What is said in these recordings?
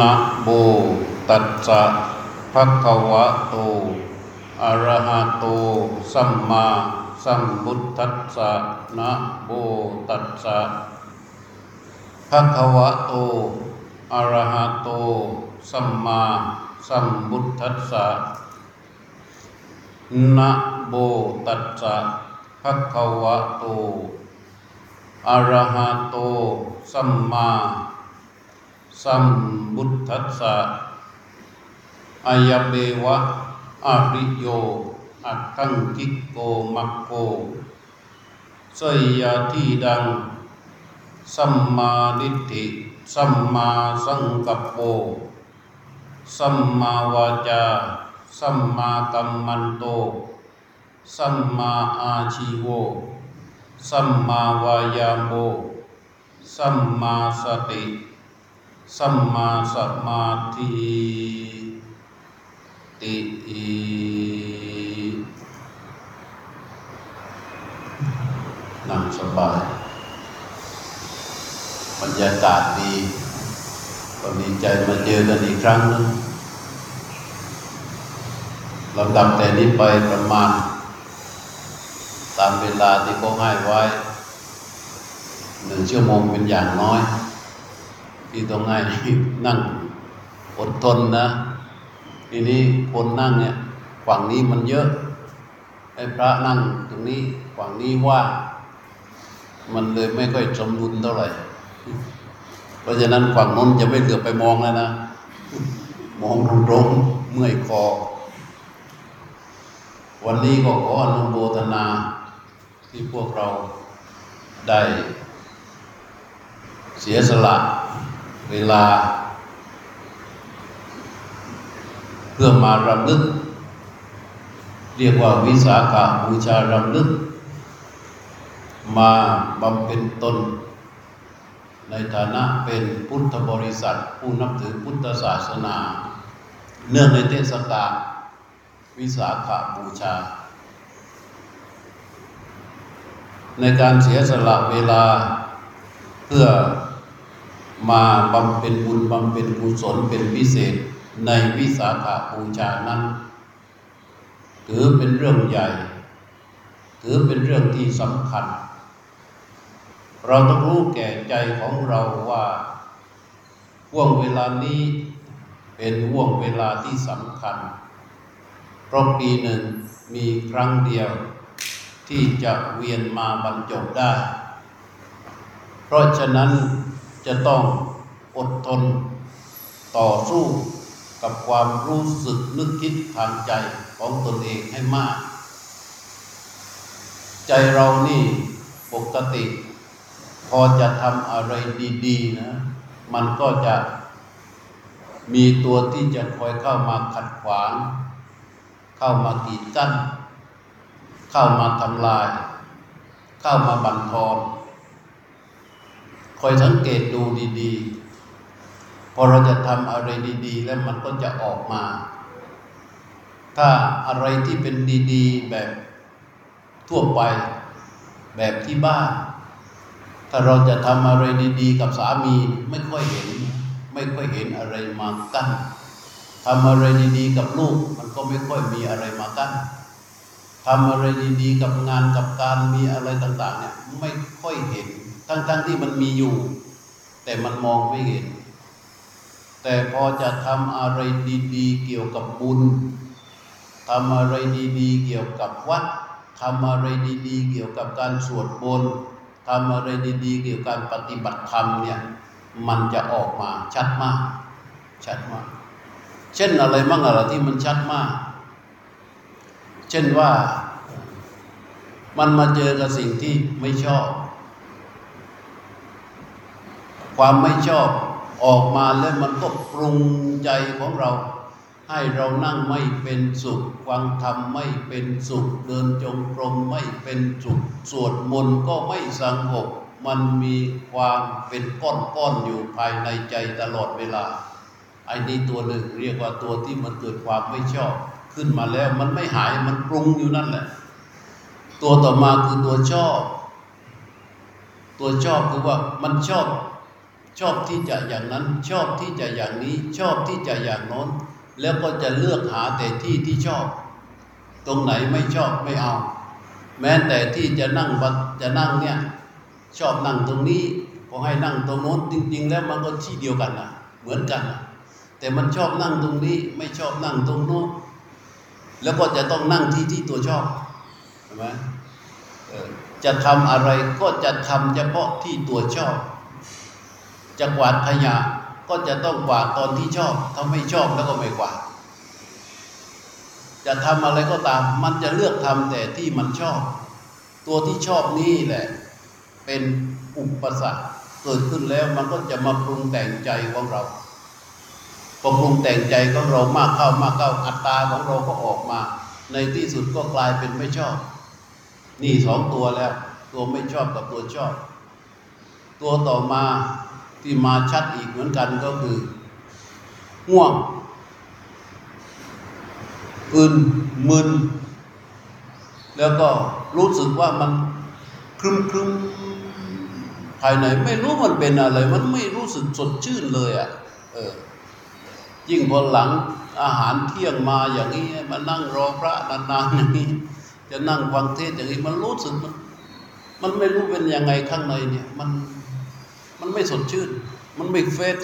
นะโมตัสสะภะคะวะโต อะระหะโต สัมมาสัมพุทธัสสะนะโมตัสสะภะคะวะโต อะระหะโต สัมมาสัมพุทธัสสะนะโมตัสสะภะคะวะโต อะระหะโต สัมมาสัมพุทธัสสะอายเบวะอริโย อัตถังกิโกมัคโกสยาทีดัง สัมมาดิฏฐิ สัมมาสังกัปโป สัมมาวาจา สัมมากัมมันโต สัมมาอาชีโว สัมมาวายาโมสัมมาสติ สัมมาสมาธิตินั่งสบาย บรรยากาศดีก็ดีใจมาเจอกันอีกครั้งนึงลำดับแต่นี้ไปประมาณ ตามเวลาที่เขาให้ไว้หนึ่งชั่วโมงเป็นอย่างน้อย ที่ต้องให้นั่งอดทนนะ ทีนี้คนนั่งเนี่ยฝั่งนี้มันเยอะให้พระนั่งตรงนี้ฝั่งนี้ว่า มันเลยไม่ค่อยสมดุลเท่าไหร่ เพราะฉะนั้นฝั่งน้นจะไม่เหลือไปมองแล้วนะ มองตรงๆเมื่อยคอวันนี้ก็ขออนุโมทนา ที่พวกเราได้เสียสละเวลา เพื่อมารำลึก เรียกว่าวิสาขาบูชารำลึก มาบำเพ็ญตน ในฐานะเป็นพุทธบริษัท ผู้นับถือพุทธศาสนา เนื่องในเทศกาลวิสาขาบูชา ในการเสียสละเวลาเพื่อมาบำเพ็ญบุญบำเพ็ญกุศลเป็นพิเศษในวิสาขาบูชานั้น ถือเป็นเรื่องใหญ่ ถือเป็นเรื่องที่สำคัญ เราต้องรู้แก่ใจของเราว่าห่วงเวลานี้เป็นห่วงเวลาที่สำคัญ เพราะปีหนึ่งมีครั้งเดียว ที่จะเวียนมาบรรจบได้ เพราะฉะนั้นจะต้องอดทนต่อสู้กับความรู้สึกนึกคิดทางใจของตนเองให้มาก ใจเรานี่ปกติ พอจะทำอะไรดีๆนะ มันก็จะมีตัวที่จะคอยเข้ามาขัดขวาง เข้ามากีดกั้น เข้ามาทำลาย เข้ามาบั่นทอนคอยสังเกตดูดีๆ พอเราจะทำอะไรดี ๆ แล้วมันก็จะออกมา ถ้าอะไรที่เป็นดีๆ แบบทั่วไปแบบที่บ้าน ถ้าเราจะทำอะไรดีๆ กับสามีไม่ค่อยเห็น ไม่ค่อยเห็นอะไรมากั้นทำอะไรดีๆ กับลูกมันก็ไม่ค่อยมีอะไรมากั้น ทำอะไรดีๆกับงานกับการมีอะไรต่าง ๆ เนี่ยไม่ค่อยเห็น ทั้งๆที่มันมีอยู่ แต่มันมองไม่เห็น แต่พอจะทำอะไรดีๆ เกี่ยวกับบุญทำอะไรดีๆ เกี่ยวกับวัดทำอะไรดีๆ เกี่ยวกับการสวดมนต์ทำอะไรดีๆ เกี่ยวกับการปฏิบัติธรรมเนี่ยมันจะออกมาชัดมาก ชัดมาก เช่นอะไรมั่งอะไรที่มันชัดมาก เช่นว่า มันมาเจอกับสิ่งที่ไม่ชอบ ความไม่ชอบออกมาแล้วมันก็ปรุงใจของเรา ให้เรานั่งไม่เป็นสุขฟังธรรมไม่เป็นสุข เดินจงกรมไม่เป็นสุข สวดมนต์ก็ไม่สงบมันมีความเป็นก้อนๆอยู่ภายในใจตลอดเวลาไอ้นี่ตัวหนึ่งเรียกว่าตัวที่มันเกิดความไม่ชอบ ขึ้นมาแล้วมันไม่หายมันปรุงอยู่นั่นแหละ ตัวต่อมาคือตัวชอบ ตัวชอบคือว่ามันชอบ ชอบที่จะอย่างนั้น ชอบที่จะอย่างนี้ ชอบที่จะอย่างโน้น แล้วก็จะเลือกหาแต่ที่ที่ชอบ ตรงไหนไม่ชอบไม่เอา แม้แต่ที่จะนั่งบัดจะนั่งเนี่ยชอบนั่งตรงนี้พอให้นั่งตรงโน้นจริง ๆ แล้วมันก็ที่เดียวกันนะเหมือนกันนะแต่มันชอบนั่งตรงนี้ ไม่ชอบนั่งตรงโน้นแล้วก็จะต้องนั่งที่ที่ตัวชอบ ไหมจะทำอะไรก็จะทำเฉพาะที่ตัวชอบ จะกวาดขยะก็จะต้องกวาดตอนที่ชอบ ถ้าไม่ชอบแล้วก็ไม่กวาด จะทำอะไรก็ตาม มันจะเลือกทำแต่ที่มันชอบ ตัวที่ชอบนี่แหละ เป็นอุปสรรคเกิดขึ้นแล้วมันก็จะมาปรุงแต่งใจของเราพอปรุงแต่งใจของเรามากเข้ามากเข้าอัตตาของเราก็ออกมา ในที่สุดก็กลายเป็นไม่ชอบ นี่สองตัวแล้ว ตัวไม่ชอบกับตัวชอบ ตัวต่อมาที่มาชัดอีกเหมือนกันก็คือง่วงอึนมึน แล้วก็รู้สึกว่ามันครึมครึมภายในไม่รู้มันเป็นอะไร มันไม่รู้สึกสดชื่นเลยอะ่ะ เออ ยิ่งพอหลังอาหารเที่ยงมาอย่างนี้ มานั่งรอพระนานๆอย่างนี้ จะนั่งฟังเทศอย่างนี้มันรู้สึกมันมันไม่รู้เป็นยังไงข้างในเนี่ย มันมันไม่สดชื่น มันไม่เฟส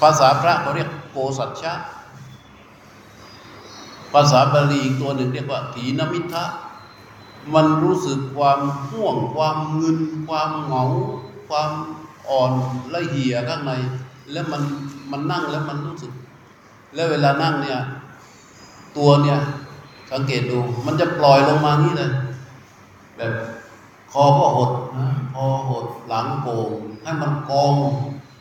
ภาษาพระเขาเรียกโกสัจฉะภาษาบาลีอีกตัวหนึ่งเรียกว่าถีนมิทะมันรู้สึกความห่วง ความเงิน ความเหงา ความอ่อนละเหี่ยข้างใน แล้วมันมันนั่งแล้วมันรู้สึก แล้วเวลานั่งเนี่ย ตัวเนี่ย สังเกตดู มันจะปล่อยลงมานี่เลยแบบคอก็หดนะคอหดหลังโก่งให้มันกอง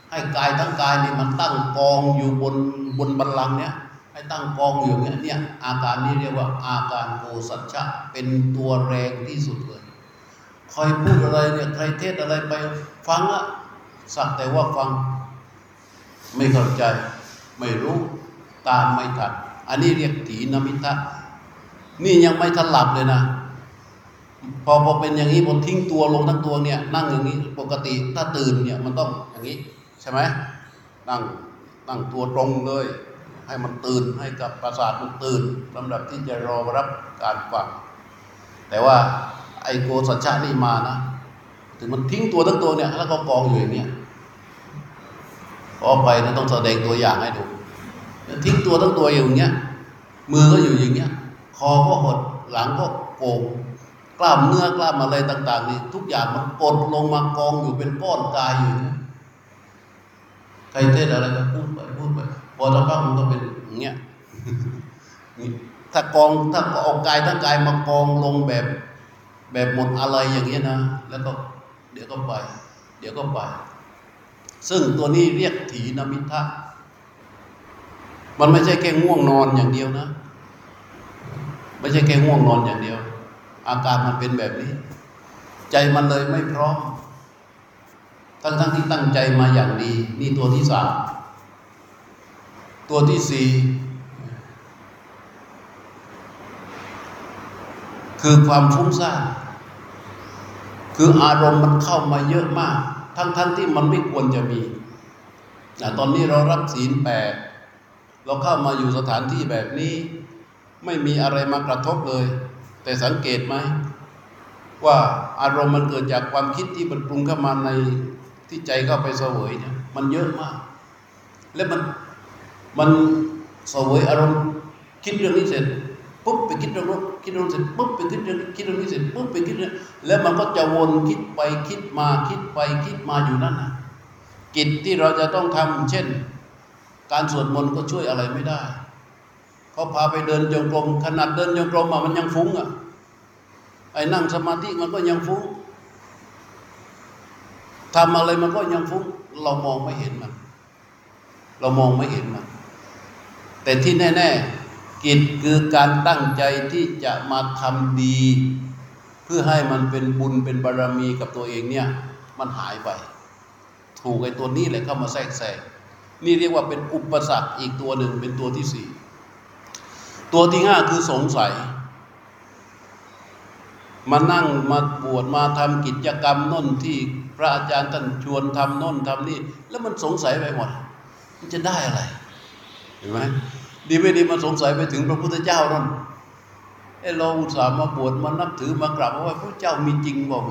ให้กายทั้งกายนี่มันตั้งกองอยู่บนบนบัลลังก์เนี่ยให้ตั้งกองอยู่เนี่ยเนี่ยอาการนี้เรียกว่าอาการโกสัจฉะเป็นตัวแรงที่สุดเลยใครพูดอะไรเนี่ยใครเทศอะไรไปฟังอะสักแต่ว่าฟัง ไม่เข้าใจ ไม่รู้ตามไม่ทัน อันนี้เรียกถีนมิทะนี่ยังไม่ทันหลับเลยนะ พอพอเป็นอย่างนี้พอทิ้งตัวลงทั้งตัวเนี่ย นั่งอย่างนี้ปกติถ้าตื่นเนี่ยมันต้องอย่างนี้ใช่ไหมนั่งนั่งตัวตรงเลย ให้มันตื่นให้กับประสาทมันตื่นสำหรับที่จะรอรับการฟังแต่ว่าไอโกสัจฉะนี่มานะถึงมันทิ้งตัวทั้งตัวเนี่ย แล้วก็กองอยู่อย่างเนี้ยขอไปนะต้องแสดงตัวอย่างให้ดู ทิ้งตัวทั้งตัวอยู่อย่างเงี้ย มือก็อยู่อย่างเงี้ย คอก็หด หลังก็โกงกล้ามเนื้อกล้ามอะไรต่าง ๆ นี่ทุกอย่างมันกดลงมากองอยู่เป็นก้อนกายอยู่เนี่ยใครเทศอะไรก็พูดไปพูดไปพอสักพักมันก็เป็นอย่างเงี้ยถ้ากองถ้าเอากายทั้งกายมากองลงแบบ แบบหมดอะไรอย่างเงี้ยนะ แล้วก็เดี๋ยวก็ไป เดี๋ยวก็ไป ซึ่งตัวนี้เรียกถีนมิทะ มันไม่ใช่แค่ง่วงนอนอย่างเดียวนะ ไม่ใช่แค่ง่วงนอนอย่างเดียว อาการมันเป็นแบบนี้ ใจมันเลยไม่พร้อม ทั้งทั้งที่ตั้งใจมาอย่างดี นี่ตัวที่สามตัวที่สี่คือความฟุ้งซ่านคืออารมณ์มันเข้ามาเยอะมาก ทั้งทั้งที่มันไม่ควรจะมีนะตอนนี้เรารับศีลแปด เราเข้ามาอยู่สถานที่แบบนี้ ไม่มีอะไรมากระทบเลย แต่สังเกตไหมว่าอารมณ์มันเกิดจากความคิดที่มันปรุงเข้ามาในที่ใจเข้าไปเสวยเนี่ยมันเยอะมาก และมันมันเสวยอารมณ์คิดเรื่องนี้เสร็จปุ๊บไปคิดเรื่องนู้นคิดเรื่องเสร็จปุ๊บไปคิดเรื่องคิดเรื่องนี้เสร็จปุ๊บไปคิดเรื่องแล้วมันก็จะวนคิดไปคิดมาคิดไปคิดมาอยู่นั่นนะกิจที่เราจะต้องทำเช่น การสวดมนต์ก็ช่วยอะไรไม่ได้เขาพาไปเดินจงกรมขนาดเดินจงกรมอะมันยังฟุ้งอะไอ้นั่งสมาธิมันก็ยังฟุ้งทำอะไรมันก็ยังฟุ้งเรามองไม่เห็นมัน เรามองไม่เห็นมัน แต่ที่แน่ ๆ กิจคือการตั้งใจที่จะมาทำดี เพื่อให้มันเป็นบุญเป็นบารรมีกับตัวเองเนี่ย มันหายไป ถูกไอ้ตัวนี้เลยเข้ามาแทรกแซง นี่เรียกว่าเป็นอุปสรรคอีกตัวหนึ่งเป็นตัวที่สี่ตัวที่ห้าคือสงสัย มานั่งมาบวชมาทำกิจกรรมน้นที่พระอาจารย์ท่านชวนทำน้นทำนี่ แล้วมันสงสัยไปหมด มันจะได้อะไร เห็นไหมดีไม่ดีมันสงสัยไปถึงพระพุทธเจ้านั่นเออเราอุตส่าห์มาบวชมานับถือมากราบว่าพระเจ้ามีจริงบอกไหม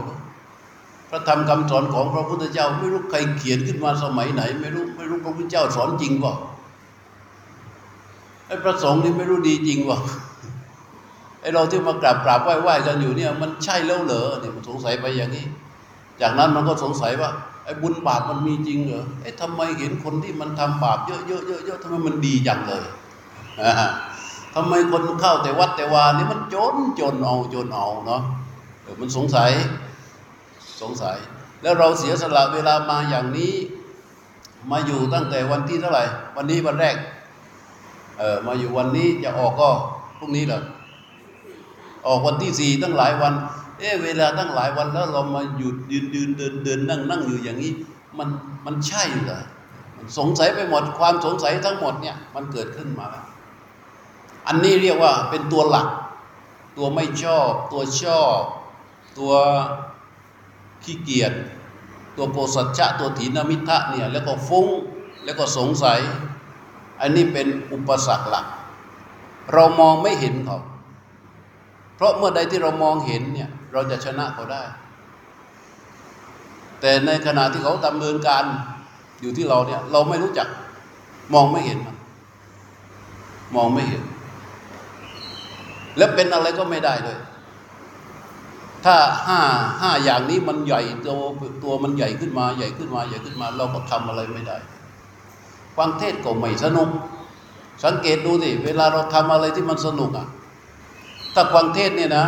พระธรรมคำสอนของพระพุทธเจ้า ไม่รู้ใครเขียนขึ้นมาสมัยไหน ไม่รู้ไม่รู้พระพุทธเจ้าสอนจริงบอกไอ้พระสงฆ์นี่ไม่รู้ดีจริงบอกไอ้เราที่มากราบกราบไหว้ไหว้กันอยู่เนี่ยมันใช่แล้วเหรอเนี่ยมันสงสัยไปอย่างนี้ จากนั้นมันก็สงสัยว่าไอ้บุญบาปมันมีจริงเหรอไอ้ทำไมเห็นคนที่มันทำบาปเยอะเยอะเยอะเยอะทำไมมันดีจังเลยทำไมคนเข้าแต่วัดแต่วานี่มันจนจนเอาจนเอาเนาะมันสงสัย สงสัย แล้วเราเสียสละเวลามาอย่างนี้ มาอยู่ตั้งแต่วันที่เท่าไหร่ วันนี้วันแรก เออมาอยู่วันนี้จะออกก็พรุ่งนี้เหรอออกวันที่สี่ตั้งหลายวัน เอ๊เวลาตั้งหลายวันแล้วเรามาหยุดยืนยืนเดินเดินนั่งนั่งอยู่อย่างนี้ มันมันใช่เหรอสงสัยไปหมดความสงสัยทั้งหมดเนี่ยมันเกิดขึ้นมาแล้วอันนี้เรียกว่าเป็นตัวหลัก ตัวไม่ชอบ ตัวชอบ ตัว ขี้เกียจตัวโกสัจจะตัวถีนมิทะเนี่ยแล้วก็ฟุ้งแล้วก็สงสัย อันนี้เป็นอุปสรรคหลัก เรามองไม่เห็นเขาเพราะเมื่อใดที่เรามองเห็นเนี่ยเราจะชนะเขาได้ แต่ในขณะที่เขาดำเนินการอยู่ที่เราเนี่ยเราไม่รู้จักมองไม่เห็นมันมองไม่เห็น และเป็นอะไรก็ไม่ได้เลย ถ้าห้าห้าอย่างนี้มันใหญ่ตัวตัวมันใหญ่ขึ้นมา ใหญ่ขึ้นมาใหญ่ขึ้นมา เราก็ทำอะไรไม่ได้ฟังเทศก็ไม่สนุก สังเกตดูสิเวลาเราทำอะไรที่มันสนุกอะ ถ้าฟังเทศเนี่ยนะ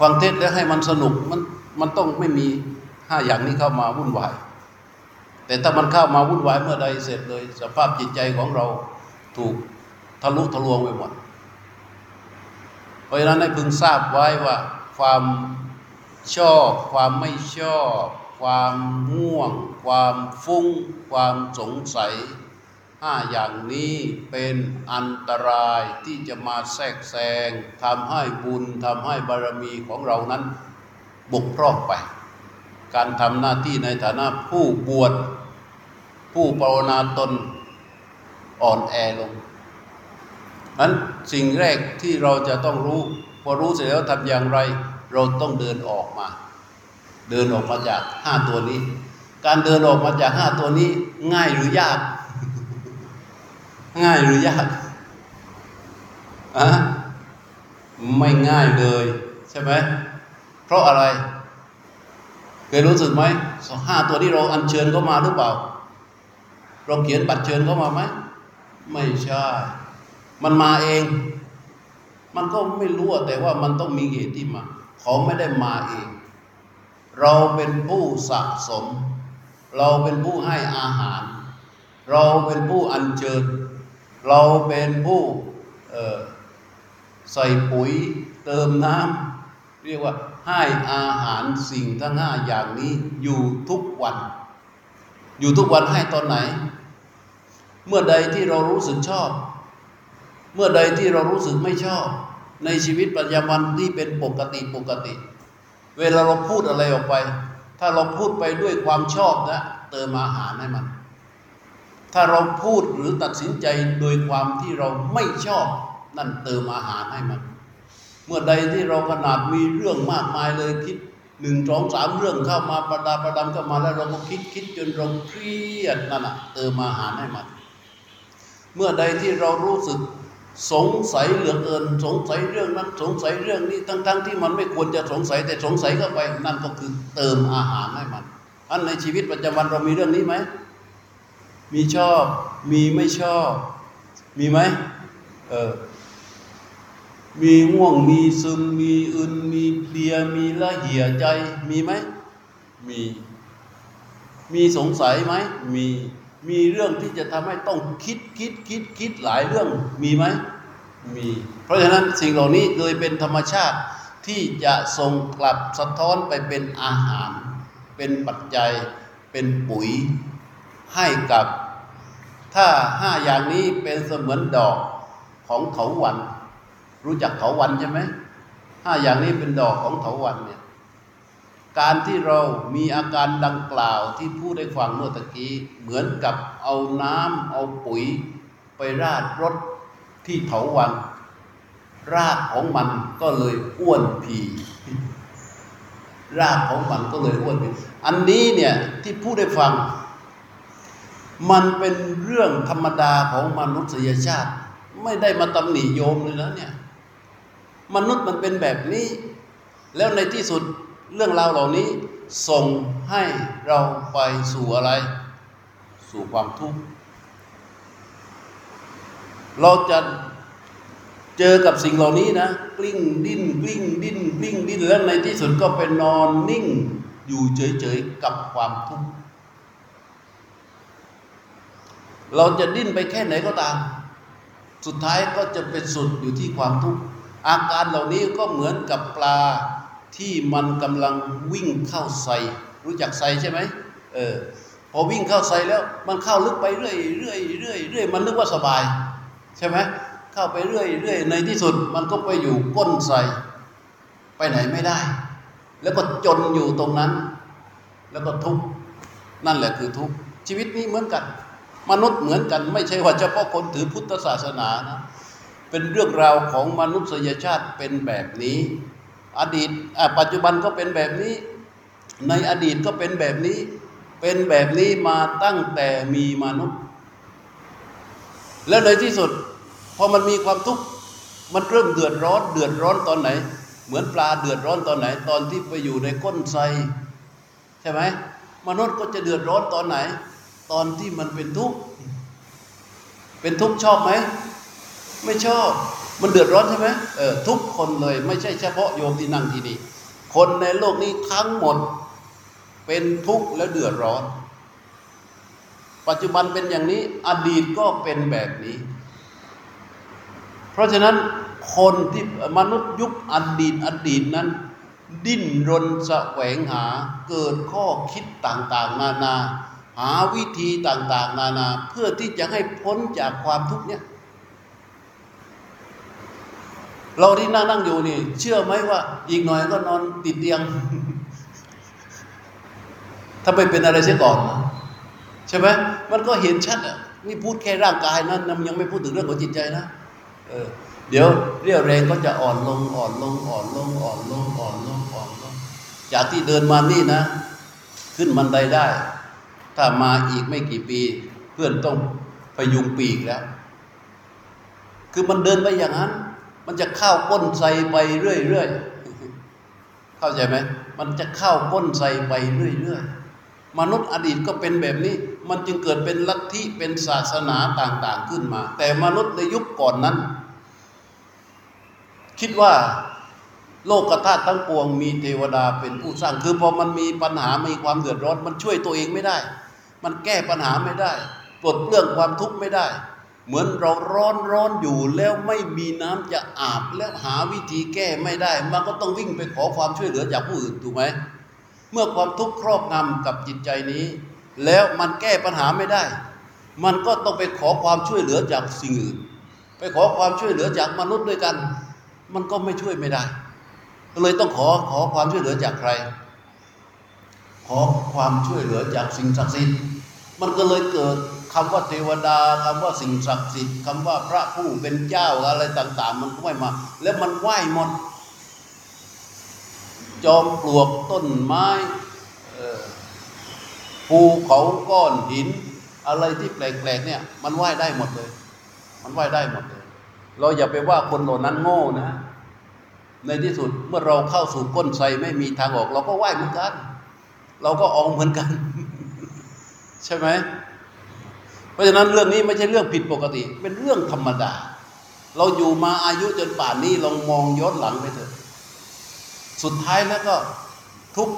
ฟังเทศแล้วให้มันสนุกมันมันต้องไม่มีห้าอย่างนี้เข้ามาวุ่นวาย แต่ถ้ามันเข้ามาวุ่นวายเมื่อใดเสร็จเลย สภาพจิตใจของเราถูกทะลุทะลวงไปหมดเพราะฉะนั้นให้พึงทราบไว้ว่า ความชอบ ความไม่ชอบ ความง่วง ความฟุ้ง ความสงสัยห้าอย่างนี้เป็นอันตรายที่จะมาแทรกแซงทำให้บุญทำให้บารมีของเรานั้นบกพร่องไป การทำหน้าที่ในฐานะผู้บวชผู้ปรนนาตนอ่อนแอลงนั้นสิ่งแรกที่เราจะต้องรู้ พอรู้เสร็จแล้วทำอย่างไร เราต้องเดินออกมา เดินออกมาจากห้าตัวนี้ การเดินออกมาจากห้าตัวนี้ ง่ายหรือยาก ง่ายหรือยากอะไม่ง่ายเลย ใช่ไหมเพราะอะไรเคยรู้สึกไหมสห้าตัวที่เราอัญเชิญเข้ามาหรือเปล่า เราเขียนบัตรเชิญเข้ามาไหมไม่ใช่ มันมาเอง มันก็ไม่รู้แต่ว่ามันต้องมีเหตุที่มา เขาไม่ได้มาเอง เราเป็นผู้สะสม เราเป็นผู้ให้อาหาร เราเป็นผู้อัญเชิญ เราเป็นผู้ใส่ปุ๋ยเติมน้ำเรียกว่าให้อาหารสิ่งทั้งห้าอย่างนี้อยู่ทุกวัน อยู่ทุกวันให้ตอนไหน เมื่อใดที่เรารู้สึกชอบ เมื่อใดที่เรารู้สึกไม่ชอบ ในชีวิตประจำวันที่เป็นปกติปกติ เวลาเราพูดอะไรออกไป ถ้าเราพูดไปด้วยความชอบนะ เติมอาหารให้มัน ถ้าเราพูดหรือตัดสินใจโดยความที่เราไม่ชอบ นั่นเติมอาหารให้มัน เมื่อใดที่เราขนาดมีเรื่องมากมายเลยคิดหนึ่งสองสามเรื่องเข้ามาประดาประดำเข้ามาแล้วเราก็คิดคิดจนเราเครียดนั่นแหะเติมอาหารให้มัน เมื่อใดที่เรารู้สึก สงสัยเหลือเกิน สงสัยเรื่องนั้นสงสัยเรื่องนี้ทั้งๆทที่มันไม่ควรจะสงสัยแต่สงสัยเข้าไปนั่นก็คือเติมอาหารให้มันอันในชีวิตประจำวันเรามีเรื่องนี้ไหมมีชอบ มีไม่ชอบ มีไหมเออมีง่วงมีซึมมีอึนมีเพลียมีละเหี่ยใจมีไหมมี มีสงสัยไหมมี มีเรื่องที่จะทำให้ต้องคิดคิดคิดคิดหลายเรื่องมีไหมมี เพราะฉะนั้นสิ่งเหล่านี้เลยเป็นธรรมชาติที่จะส่งกลับสะท้อนไปเป็นอาหาร เป็นปัจจัย เป็นปุ๋ยให้กับ ถ้าห้าอย่างนี้เป็นเสมือนดอกของเขาวัน รู้จักเขาวันใช่ไหมห้าอย่างนี้เป็นดอกของเถาวันเนี่ย การที่เรามีอาการดังกล่าวที่พูดได้ฟังเมื่อตะกี้ เหมือนกับเอาน้ำเอาปุ๋ย ไปราดรถที่เถาวัน รากของมันก็เลยอ้วนผีรากของมันก็เลยอ้วนผีอันนี้เนี่ยที่พูดได้ฟัง มันเป็นเรื่องธรรมดาของมนุษยชาติ ไม่ได้มาตำหนิโยมเลยนะเนี่ย มนุษย์มันเป็นแบบนี้ แล้วในที่สุด เรื่องราวเหล่านี้ส่งให้เราไปสู่อะไร สู่ความทุกข์ เราจะเจอกับสิ่งเหล่านี้นะ กลิ้งดิ้นกลิ้งดิ้นกลิ้งดิ้นแล้วในที่สุดก็ไปนอนนิ่งอยู่เฉยๆกับความทุกข์ เราจะดิ้นไปแค่ไหนก็ตาม สุดท้ายก็จะเป็นสุดอยู่ที่ความทุกข์ อาการเหล่านี้ก็เหมือนกับปลา ที่มันกำลังวิ่งเข้าใส่รู้จักใส่ใช่ไหมเออพอวิ่งเข้าใส่แล้วมันเข้าลึกไปเรื่อยเรื่อยเรื่อยเรื่อยมันนึกว่าสบาย ใช่ไหมเข้าไปเรื่อยเรื่อยในที่สุดมันก็ไปอยู่ก้นใส่ไปไหนไม่ได้ แล้วก็จนอยู่ตรงนั้น แล้วก็ทุกข์นั่นแหละคือทุกข์ชีวิตนี้เหมือนกัน มนุษย์เหมือนกัน ไม่ใช่ว่าเฉพาะคนถือพุทธศาสนานะเป็นเรื่องราวของมนุษยชาติเป็นแบบนี้ อดีตปัจจุบันก็เป็นแบบนี้ ในอดีตก็เป็นแบบนี้ เป็นแบบนี้มาตั้งแต่มีมนุษย์ แล้วในที่สุดพอมันมีความทุกข์มันเริ่มเดือดร้อน เดือดร้อนตอนไหน เหมือนปลาเดือดร้อนตอนไหน ตอนที่ไปอยู่ในก้นไทรใช่ไหมมนุษย์ก็จะเดือดร้อนตอนไหน ตอนที่มันเป็นทุกข์เป็นทุกข์ชอบไหม ไม่ชอบ มันเดือดร้อนใช่ไหมเออทุกคนเลยไม่ใช่เฉพาะโยมที่นั่งที่นี่คนในโลกนี้ทั้งหมด เป็นทุกข์และเดือดร้อน ปัจจุบันเป็นอย่างนี้อดีตก็เป็นแบบนี้ เพราะฉะนั้นคนที่มนุษย์ยุคอดีตอดีตนั้น ดิ้นรนแสวงหาเกิดข้อคิดต่าง ๆ นานา หาวิธีต่าง ๆ นานา เพื่อที่จะให้พ้นจากความทุกข์เนี้ย เราที่นั่งนั่งอยู่นี่ เชื่อไหมว่า อีกหน่อยก็นอนติดเตียง ถ้าไปเป็นอะไรเสียก่อน ใช่ไหมมันก็เห็นชัดอะนี่พูดแค่ร่างกายนั้นยังไม่พูดถึงเรื่องของจิตใจนะเออเดี๋ยวเรี่ยวแรงก็จะอ่อนลงอ่อนลงอ่อนลงอ่อนลงอ่อนลงอ่อนลงจากที่เดินมานี่นะ ขึ้นบันไดได้ ถ้ามาอีกไม่กี่ปี เพื่อนต้องพยุงปีกแล้ว คือมันเดินไปอย่างนั้น มันจะเข้าก้นใส่ไปเรื่อยๆ เข้าใจไหม มันจะเข้าก้นใส่ไปเรื่อยๆ มนุษย์อดีตก็เป็นแบบนี้ มันจึงเกิดเป็นลัทธิเป็นศาสนาต่างๆขึ้นมา แต่มนุษย์ในยุคก่อนนั้น คิดว่าโลกธาตุทั้งปวงมีเทวดาเป็นผู้สร้าง คือพอมันมีปัญหา มีความเดือดร้อน มันช่วยตัวเองไม่ได้ มันแก้ปัญหาไม่ได้ ปลดเปลื้องความทุกข์ไม่ได้ เหมือนเราร้อนร้อนอยู่แล้วไม่มีน้ำจะอาบแล้วหาวิธีแก้ไม่ได้ มันก็ต้องวิ่งไปขอความช่วยเหลือจากผู้อื่นถูกไหมเมื่อความทุกข์ครอบงำกับจิตใจนี้ แล้วมันแก้ปัญหาไม่ได้ มันก็ต้องไปขอความช่วยเหลือจากสิ่งอื่น ไปขอความช่วยเหลือจากมนุษย์ด้วยกัน มันก็ไม่ช่วยไม่ได้ ก็เลยต้องขอขอความช่วยเหลือจากใคร ขอความช่วยเหลือจากสิ่งศักดิ์สิทธิ์มันก็เลยเกิด คำว่าเทวดาคำว่าสิ่งศักดิ์สิทธิ์คำว่าพระผู้เป็นเจ้าอะไรต่าง ๆ มันก็ไม่มา แล้วมันไหว้หมด จอมปลวกต้นไม้ภูเขาก้อนหิน อะไรที่แปลกๆเนี่ย มันไหว้ได้หมดเลย มันไหว้ได้หมดเลย เราอย่าไปว่าคนเหล่านั้นโง่นะ ในที่สุดเมื่อเราเข้าสู่ก้นไทรไม่มีทางออก เราก็ไหว้เหมือนกัน เราก็อองเหมือนกัน ใช่ไหม ราะฉะนั้นเรื่องนี้ไม่ใช่เรื่องผิดปกติ เป็นเรื่องธรรมดา เราอยู่มาอายุจนป่านนี้ลองมองย้อนหลังไปเถอะ สุดท้ายแล้วก็ทุก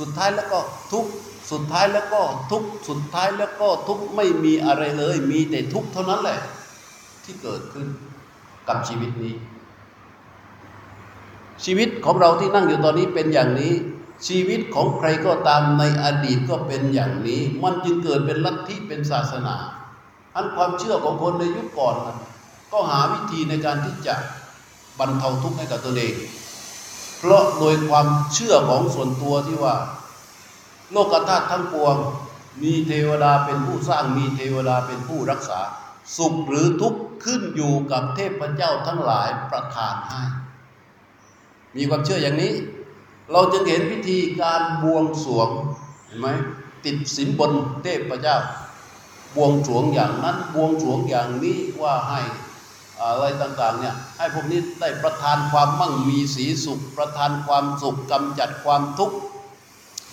สุดท้ายแล้วก็ทุกสุดท้ายแล้วก็ทุกสุดท้ายแล้วก็ทุกไม่มีอะไรเลย มีแต่ทุกเท่านั้นแหละ ที่เกิดขึ้นกับชีวิตนี้ ชีวิตของเราที่นั่งอยู่ตอนนี้เป็นอย่างนี้ ชีวิตของใครก็ตามในอดีตก็เป็นอย่างนี้ มันจึงเกิดเป็นลัทธิเป็นศาสนา อันความเชื่อของคนในยุคก่อนก็หาวิธีในการที่จะบรรเทาทุกข์ให้กับตัวเอง เพราะโดยความเชื่อของส่วนตัวที่ว่า โลกธาตุทั้งปวง มีเทวดาเป็นผู้สร้างมีเทวดาเป็นผู้รักษา สุขหรือทุกข์ขึ้นอยู่กับเทพเจ้าทั้งหลายประทานให้ มีความเชื่ออย่างนี้ เราจึงเห็นพิธีการบวงสรวงเห็นไหมติดสินบนเทพเจ้า บวงสรวงอย่างนั้นบวงสรวงอย่างนี้ว่าให้อะไรต่างๆเนี่ยให้พวกนี้ได้ประทานความมั่งมีสีสุข ประทานความสุขกำจัดความทุกข์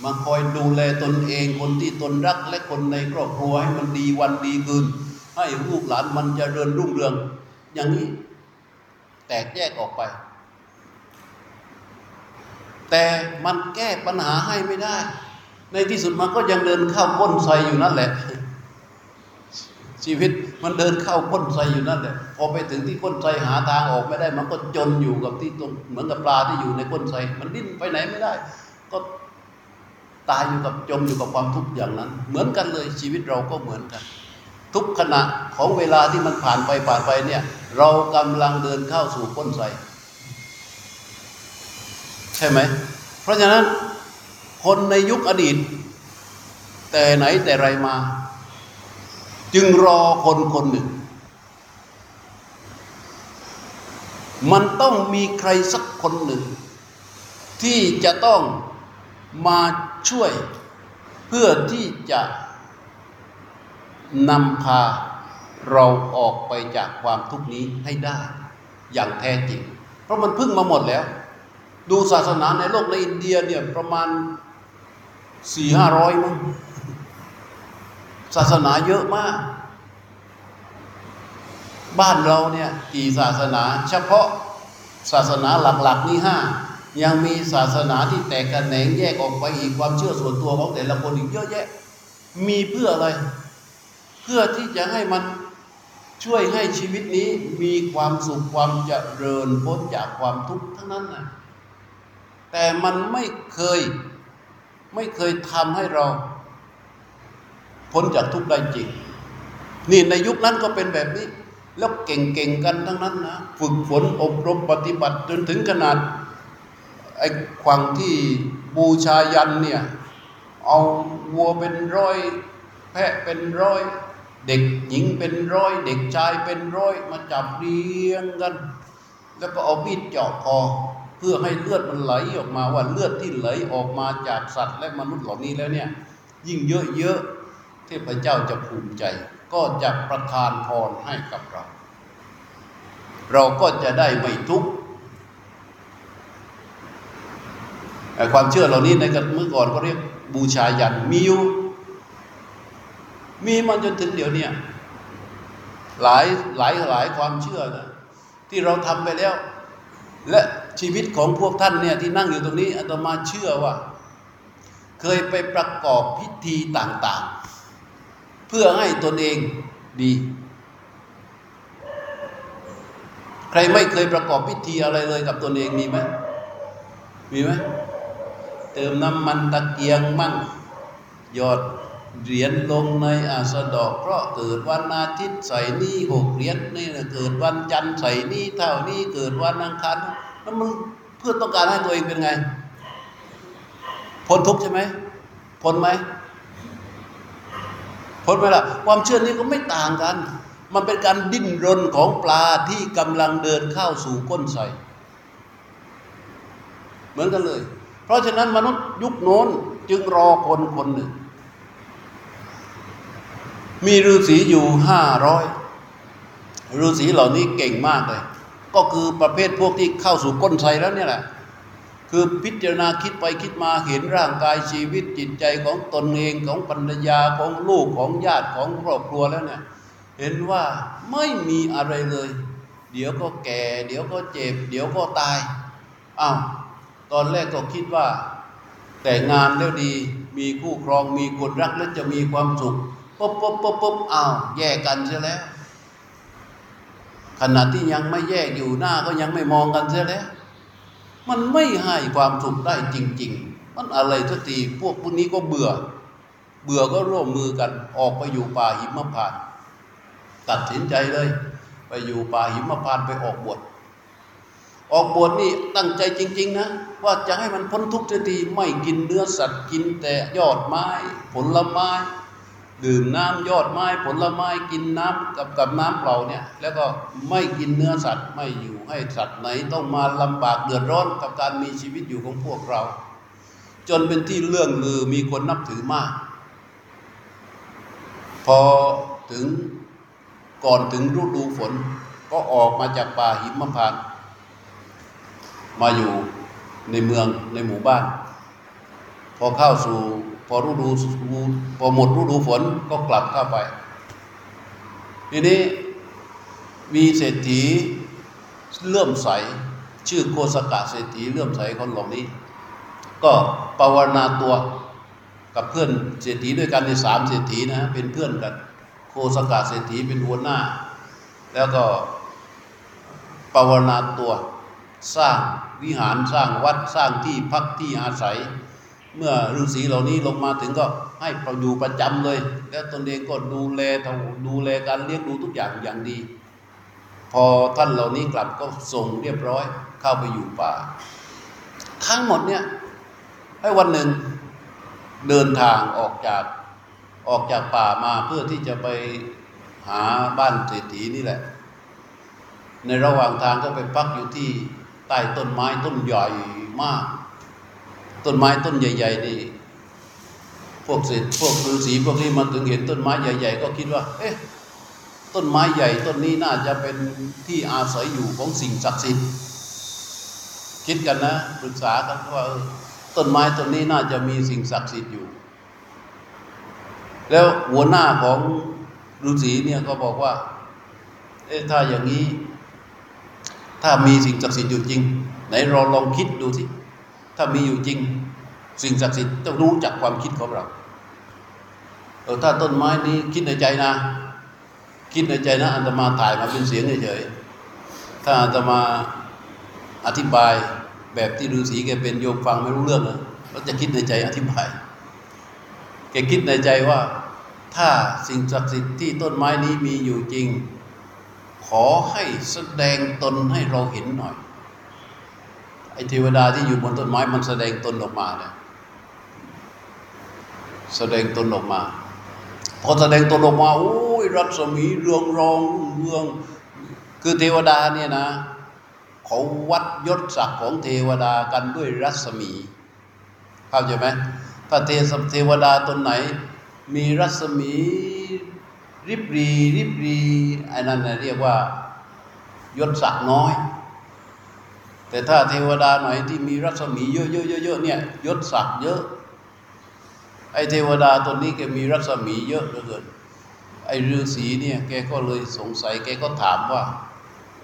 มาคอยดูแลตนเองคนที่ตนรักและคนในครอบครัวให้มันดีวันดีคืน ให้ลูกหลานมันจเจริญรุ่งเรือง อย่างนี้แตกแยกออกไป แต่มันแก้ปัญหาให้ไม่ได้ ในที่สุดมันก็ยังเดินเข้าก้นไซอยู่นั่นแหละ ชีวิตมันเดินเข้าก้นไซอยู่นั่นแหละพอไปถึงที่ก้นไซหาทางออกไม่ได้ มันก็จนอยู่กับที่ตรงเหมือนกับปลาที่อยู่ในก้นไซมันดิ้นไปไหนไม่ได้ ก็ตายอยู่กับจมอยู่กับความทุกข์อย่างนั้น เหมือนกันเลยชีวิตเราก็เหมือนกัน ทุกขณะของเวลาที่มันผ่านไปผ่านไปเนี่ย เรากำลังเดินเข้าสู่ก้นไซใช่ไหมเพราะฉะนั้นคนในยุคอดีต แต่ไหนแต่ไรมา จึงรอคนคนหนึ่ง มันต้องมีใครสักคนหนึ่ง ที่จะต้องมาช่วย เพื่อที่จะนำพาเราออกไปจากความทุกข์นี้ให้ได้ อย่างแท้จริง เพราะมันพึ่งมาหมดแล้ว ดูศาสนาในโลกในอินเดียเนี่ยประมาณสี่ห้าร้อยมั้ง ศาสนาเยอะมาก บ้านเราเนี่ยกี่ศาสนา เฉพาะศาสนาหลักๆนี่ห้ายังมีศาสนาที่แตกกันแหนงแยกออกไปอีกความเชื่อส่วนตัวของแต่ละคนอีกเยอะแยะ มีเพื่ออะไร เพื่อที่จะให้มันช่วยให้ชีวิตนี้มีความสุขความเจริญพ้นจากความทุกข์ทั้งนั้นนะแต่มันไม่เคยไม่เคยทำให้เรา พ้นจากทุกข์ได้จริง นี่ในยุคนั้นก็เป็นแบบนี้ แล้วเก่งๆกันทั้งนั้นนะ ฝึกฝนอบรมปฏิบัติจนถึงขนาดไอ้ควางที่บูชายันเนี่ยเอาวัวเป็นร้อย แพะเป็นร้อย เด็กหญิงเป็นร้อย เด็กชายเป็นร้อยมาจับเรียงกัน แล้วก็เอามีดเจาะคอเพื่อให้เลือดมันไหลออกมาว่าเลือดที่ไหลออกมาจากสัตว์และมนุษย์เหล่านี้แล้วเนี่ย ยิ่งเยอะ เทพเจ้าจะภูมิใจ ก็จะประทานพรให้กับเรา เราก็จะได้ไม่ทุกข์ความเชื่อเหล่านี้ในกันเมื่อก่อนก็เรียกบูชายันมีอยู่มีมาจนถึงเดี๋ยวนี้หลายหลายหลายความเชื่อนะที่เราทำไปแล้ว และชีวิตของพวกท่านเนี่ยที่นั่งอยู่ตรงนี้อาตมาเชื่อว่า เคยไปประกอบพิธีต่างๆ เพื่อให้ตนเองดี ใครไม่เคยประกอบพิธีอะไรเลยกับตนเองมีไหมมีไหมเติมน้ำมันตะเกียงมั่ง หยอดเหรียญลงในอาสดอก เพราะเกิดวันอาทิตย์ใส่นี่หกเหรียญนี่เกิดวันจันทร์ใส่นี่เท่านี้เกิดวันอังคารแล้วมันเพื่อต้องการให้ตัวเองเป็นไงพ้นทุกข์ใช่ไหมพ้นไหม พ้นไหมล่ะความเชื่อนี้ก็ไม่ต่างกัน มันเป็นการดิ้นรนของปลาที่กำลังเดินเข้าสู่ก้นใสเหมือนกันเลย เพราะฉะนั้นมนุษย์ยุคโน้นจึงรอคนคนหนึ่ง มีฤาษีอยู่ห้าร้อยฤาษีเหล่านี้เก่งมากเลย ก็คือประเภทพวกที่เข้าสู่ก้นไทแล้วเนี่ยแหละ คือพิจารณาคิดไปคิดมาเห็นร่างกายชีวิตจิตใจของตนเองของปัญญาของลูกของญาติของครอบครัวแล้วเนี่ยเห็นว่าไม่มีอะไรเลย เดี๋ยวก็แก่ เดี๋ยวก็เจ็บ เดี๋ยวก็ตายอ้าวตอนแรกก็คิดว่า แต่งงานแล้วดีมีคู่ครองมีคนรักแล้วจะมีความสุขปุ๊บปุ๊บปุ๊บปุ๊บอ้าวแยกกันเสียแล้วขณะที่ยังไม่แยกอยู่หน้าก็ยังไม่มองกันเสียแล้ว มันไม่ให้ความสุขได้จริง ๆ มันอะไรสักทีพวกพวกนี้ก็เบื่อ เบื่อก็ร่วมมือกันออกไปอยู่ป่าหิมพานต์ตัดสินใจเลย ไปอยู่ป่าหิมพานต์ไปออกบวชออกบวชนี่ตั้งใจจริง ๆ นะ ว่าจะให้มันพ้นทุกข์สักทีไม่กินเนื้อสัตว์กินแต่ยอดไม้ ผลไม้ ดื่มน้ำยอดไม้ผลไม้กินน้ำกับกับน้ำเปล่าเนี่ย แล้วก็ไม่กินเนื้อสัตว์ไม่อยู่ให้สัตว์ไหนต้องมาลำบากเดือดร้อนกับการมีชีวิตอยู่ของพวกเรา จนเป็นที่เรื่องลือมีคนนับถือมาก พอถึงก่อนถึงฤดูฝน ก็ออกมาจากป่าหิมพานต์มาอยู่ในเมืองในหมู่บ้าน พอเข้าสู่ พอฤดูพอหมดฤดูฝนก็กลับเข้าไป ทีนี้มีเศรษฐีเลื่อมใส ชื่อโคสกะเศรษฐีเลื่อมใสคนเหล่านี้ ก็ภาวนาตัวกับเพื่อนเศรษฐีด้วยกันในสามเศรษฐีนะเป็นเพื่อนกันโคสกะเศรษฐีเป็นหัวหน้า แล้วก็ภาวนาตัวสร้างวิหารสร้างวัดสร้างที่พักที่อาศัย เมื่อฤาษีเหล่านี้ลงมาถึงก็ให้เราอยู่ประจำเลย แล้วตนเองก็ดูแลดูแลการเลี้ยงดูทุกอย่างอย่างดี พอท่านเหล่านี้กลับก็ส่งเรียบร้อยเข้าไปอยู่ป่า ทั้งหมดเนี่ยให้วันหนึ่งเดินทางออกจากออกจากป่ามาเพื่อที่จะไปหาบ้านเศรษฐีนี่แหละ ในระหว่างทางก็ไปพักอยู่ที่ใต้ต้นไม้ต้นใหญ่มาก ต้นไม้ต้นใหญ่ ๆ นี่พวกเศรษพวกฤาษีพวกนี้มาถึงเห็นต้นไม้ใหญ่ ๆ ก็คิดว่า เอ๊ะต้นไม้ใหญ่ต้นนี้น่าจะเป็นที่อาศัยอยู่ของสิ่งศักดิ์สิทธิ์คิดกันนะปรึกษากันว่าต้นไม้ต้นนี้น่าจะมีสิ่งศักดิ์สิทธิ์อยู่ แล้วหัวหน้าของฤาษีเนี่ยก็บอกว่า เอ๊ะถ้าอย่างนี้ ถ้ามีสิ่งศักดิ์สิทธิ์อยู่จริง ไหนเราลองคิดดูสิ ถ้ามีอยู่จริง สิ่งศักดิ์สิทธิ์ต้องรู้จักความคิดของเราเออถ้าต้นไม้นี้คิดในใจนะ คิดในใจนะอัตมาถ่ายมาเป็นเสียงเฉยๆถ้าอัตมาอธิบายแบบที่ฤาษีแกเป็นโยมฟังไม่รู้เรื่องเลยเราจะคิดในใจอธิบายแกคิดในใจว่า ถ้าสิ่งศักดิ์สิทธิ์ที่ต้นไม้นี้มีอยู่จริง ขอให้แสดงตนให้เราเห็นหน่อย ไอ้เทวดาที่อยู่บนต้นไม้มันแสดงตนออกมาเนี่ยแสดงตนออกมา พอแสดงตนออกมาโอ้ยรัศมีเรืองรองเรือง คือเทวดาเนี่ยนะเขาวัดยศศักดิ์ของเทวดากันด้วยรัศมีเข้าใจไหมถ้าเทเทวดาตนไหน มีรัศมีริบรีริบรีไอ้นั่นเรียกว่ายศศักดิ์น้อย แต่ถ้าเทวดาไหนที่มีรัศมีเยอะๆๆๆเนี่ยยศศักดิ์เยอะ ไอ้เทวดาตนนี้แกมีรัศมีเยอะเหลือเกิน ไอ้ฤาษีเนี่ยแกก็เลยสงสัยแกก็ถามว่า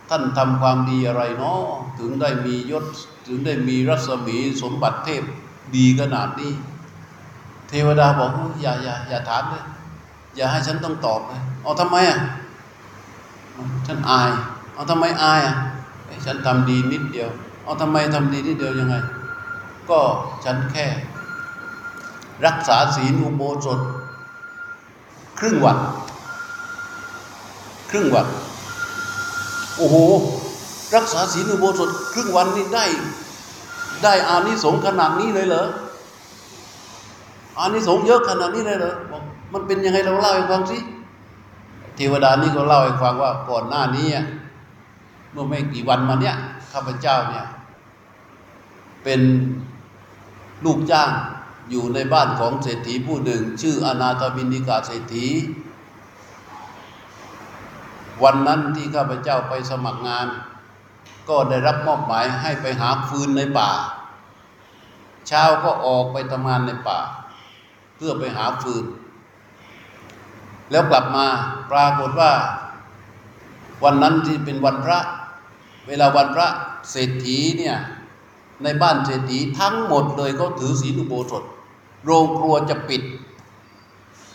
ท่านทำความดีอะไรเนาะถึงได้มียศถึงได้มีรัศมีสมบัติเทพดีขนาดนี้ เทวดาบอกอย่าอย่าอย่าถามเลยอย่าให้ฉันต้องตอบเลยเอาทำไมอะฉันอาย เอาทำไมอายอะ ฉันทำดีนิดเดียวเอาทำไมทำดีนิดเดียวยังไง ก็ฉันแค่ รักษาศีลอุโบสถ ครึ่งวัน ครึ่งวันโอ้โหรักษาศีลอุโบสถ ครึ่งวันนี่ได้ ได้อานิสงส์ขนาดนี้เลยเหรออานิสงส์เยอะขนาดนี้เลยเหรอบอกมันเป็นยังไงเราเล่าให้ฟังสิเทวดานี่ก็เล่าให้ฟังว่าก่อนหน้านี้อะ เมื่อไม่กี่วันมาเนี้ยข้าพเจ้าเนี่ยเป็นลูกจ้างอยู่ในบ้านของเศรษฐีผู้หนึ่ง ชื่ออนาถบินิกาเศรษฐี วันนั้นที่ข้าพเจ้าไปสมัครงาน ก็ได้รับมอบหมายให้ไปหาฟืนในป่า เช้าก็ออกไปทำงานในป่า เพื่อไปหาฟืน แล้วกลับมาปรากฏว่า วันนั้นที่เป็นวันพระ เวลาวันพระเศรษฐีเนี่ยในบ้านเศรษฐีทั้งหมดเลยก็ถือศีลอุโบสถ โรงครัวจะปิด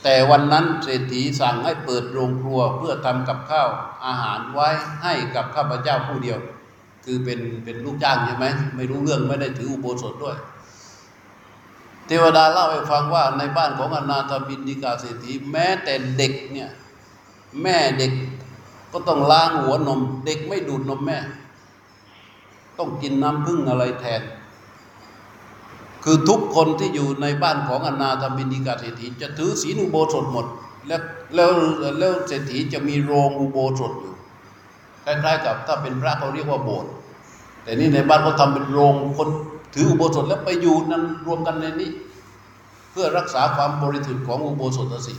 แต่วันนั้นเศรษฐีสั่งให้เปิดโรงครัวเพื่อทำกับข้าวอาหารไว้ให้กับข้าพเจ้าผู้เดียว คือเป็นเป็นลูกจ้างใช่ไหมไม่รู้เรื่องไม่ได้ถืออุโบสถด้วย เทวดาเล่าให้ฟังว่าในบ้านของอนาถบินดิกาเศรษฐีแม้แต่เด็กเนี่ยแม่เด็ก ก็ต้องล้างหัวนม เด็กไม่ดูดนมแม่ ต้องกินน้ำพึ่งอะไรแทน คือทุกคนที่อยู่ในบ้านของอนาถบินิกาเศรษฐีจะถือศีลอุโบสถหมด แล้วแล้วแล้วเศรษฐีจะมีโรงอุโบสถอยู่คล้ายๆกับถ้าเป็นพระเขาเรียกว่าโบสถ์แต่นี่ในบ้านเขาทำเป็นโรงคนถืออุโบสถแล้วไปอยู่นั้นรวมกันในนี้ เพื่อรักษาความบริสุทธิ์ของอุโบสถศีล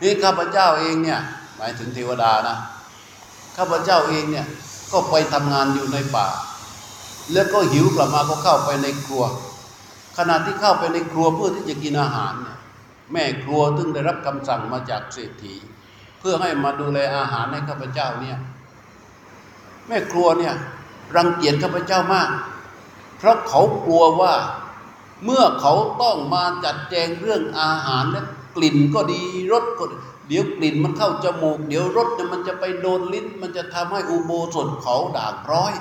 นี่ข้าพเจ้าเองเนี่ย หมายถึงเทวดานะข้าพเจ้าเองเนี่ยก็ไปทำงานอยู่ในป่า แล้วก็หิวกลับมาก็เข้าไปในครัว ขณะที่เข้าไปในครัวเพื่อที่จะกินอาหารเนี่ยแม่ครัวซึ่งได้รับคำสั่งมาจากเศรษฐี เพื่อให้มาดูแลอาหารให้ข้าพเจ้าเนี่ยแม่ครัวเนี่ยรังเกียจข้าพเจ้ามาก เพราะเขากลัวว่าเมื่อเขาต้องมาจัดแจงเรื่องอาหารและกลิ่นก็ดีรสก็ด เดี๋ยวกลิ่นมันเข้าจมูก เดี๋ยวรสเนี่ยมันจะไปโดนลิ้น มันจะทำให้อุโบสถเขาด่างร้อย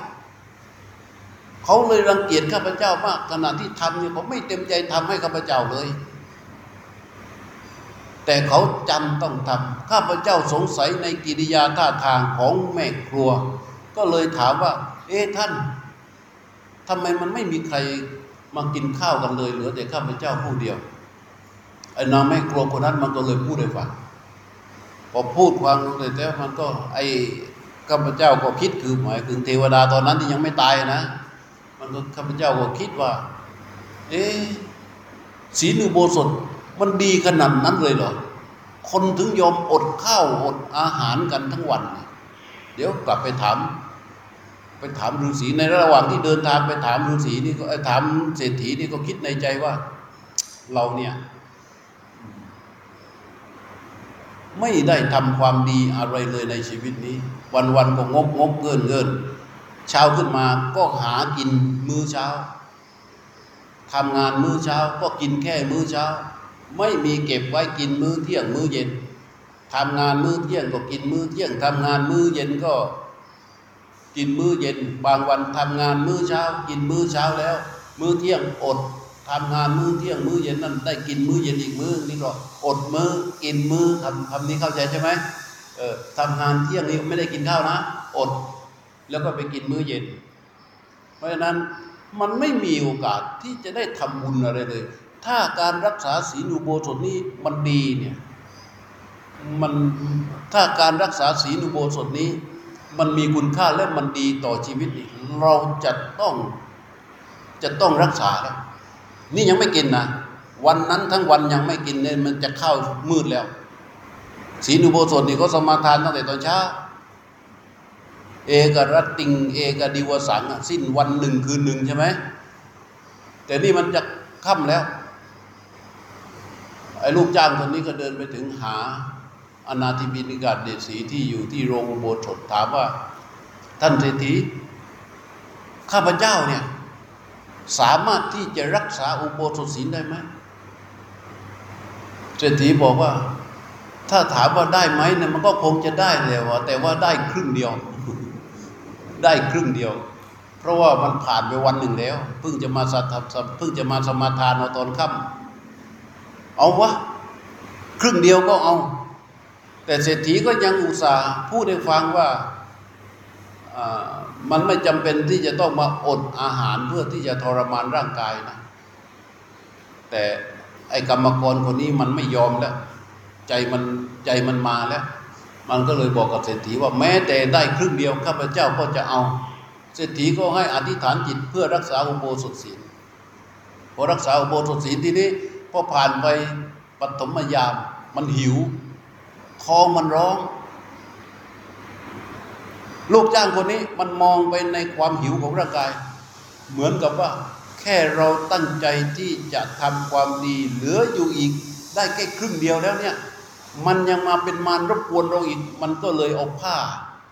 เขาเลยรังเกียจข้าพเจ้ามากขณะที่ทำเนี่ยเขาไม่เต็มใจทำให้ข้าพเจ้าเลย แต่เขาจำต้องทำข้าพเจ้าสงสัยในกิริยาท่าทางของแม่ครัว ก็เลยถามว่า เอ๊ะท่านทำไมมันไม่มีใครมากินข้าวกันเลยเหลือแต่ข้าพเจ้าผู้เดียวไอ้นางแม่ครัวคนนั้นมันก็เลยพูดให้ฟัง พอพูดฟังเลยแต่มันก็ไอ้ข้าพเจ้าก็คิดคือหมายถึงเทวดาตอนนั้นที่ยังไม่ตายนะ มันก็ข้าพเจ้าก็คิดว่า เอ๊ศีลอุโบสถมันดีขนาดนั้นเลยเหรอ คนถึงยอมอดข้าวอดอาหารกันทั้งวัน เดี๋ยวกลับไปถาม ไปถามฤาษีในระหว่างที่เดินทางไปถามฤาษีนี่ก็ถามเศรษฐีนี่ก็คิดในใจว่า เราเนี่ย ไม่ได้ทำความดีอะไรเลยในชีวิตนี้ วันๆก็งกงกเงินเงินเช้าขึ้นมาก็หากินมื้อเช้าทำงานมื้อเช้าก็กินแค่มื้อเช้า ไม่มีเก็บไว้กินมื้อเที่ยงมื้อเย็นทำงานมื้อเที่ยงก็กินมื้อเที่ยงทำงานมื้อเย็นก็ กินมื้อเย็น บางวันทำงานมื้อเช้า กินมื้อเช้าแล้ว มื้อเที่ยงอด ทำงานมื้อเที่ยงมื้อเย็นนั่นได้กินมื้อเย็นอีกมื้อนี่ก็อดมื้อกินมื้อคำคำนี้เข้าใจใช่ไหมเออทำงานเที่ยงนี้ไม่ได้กินข้าวนะ อด แล้วก็ไปกินมื้อเย็น เพราะฉะนั้นมันไม่มีโอกาสที่จะได้ทำบุญอะไรเลย ถ้าการรักษาศีลอุโบสถนี้มันดีเนี่ยมันถ้าการรักษาศีลอุโบสถนี้ มันมีคุณค่าและมันดีต่อชีวิตนี่เราจะต้องจะต้องรักษาแล้ว นี่ยังไม่กินนะวันนั้นทั้งวันยังไม่กินเนี่ยมันจะเข้ามืดแล้วศีลอุโบสถนี่เขาสมาทานตั้งแต่ตอนเช้าเอกรตติง เอกดิวสังสิ้นวันหนึ่งคืนหนึ่งใช่ไหมแต่นี่มันจะค่ำแล้วไอ้ลูกจ้างคนนี้ก็เดินไปถึงหาอนาธิบินิกาเดชสีที่อยู่ที่โรงอุโบสถถามว่า ท่านเศรษฐีข้าพเจ้าเนี่ย สามารถที่จะรักษาอุโบสถศีลได้ไหมเศรษฐีบอกว่า ถ้าถามว่าได้ไหมเนี่ยมันก็คงจะได้และว่าแต่ว่าได้ครึ่งเดียว ได้ครึ่งเดียว เพราะว่ามันผ่านไปวันหนึ่งแล้วเพิ่งจะมาสัตเพิ่งจะมาสมาทานเอาตอนค่ำเอาวะครึ่งเดียวก็เอา แต่เศรษฐีก็ยังอุตส่าห์พูดให้ฟังว่า มันไม่จำเป็นที่จะต้องมาอดอาหารเพื่อที่จะทรมานร่างกายนะ แต่ไอ้กรรมกรคนนี้มันไม่ยอมแล้ว ใจมันใจมันมาแล้ว มันก็เลยบอกกับเศรษฐีว่าแม้แต่ได้ครึ่งเดียวข้าพเจ้าก็จะเอา เศรษฐีก็ให้อธิษฐานจิตเพื่อรักษาอุโบสถศีลพอรักษาอุโบสถศีลทีนี้พอผ่านไปปฐมยามมันหิวท้องมันร้อง ลูกจ้างคนนี้มันมองไปในความหิวของร่างกาย เหมือนกับว่า แค่เราตั้งใจที่จะทำความดีเหลืออยู่อีก ได้แค่ครึ่งเดียวแล้วเนี่ยมันยังมาเป็นมารรบกวนเราอีก มันก็เลยเอาผ้า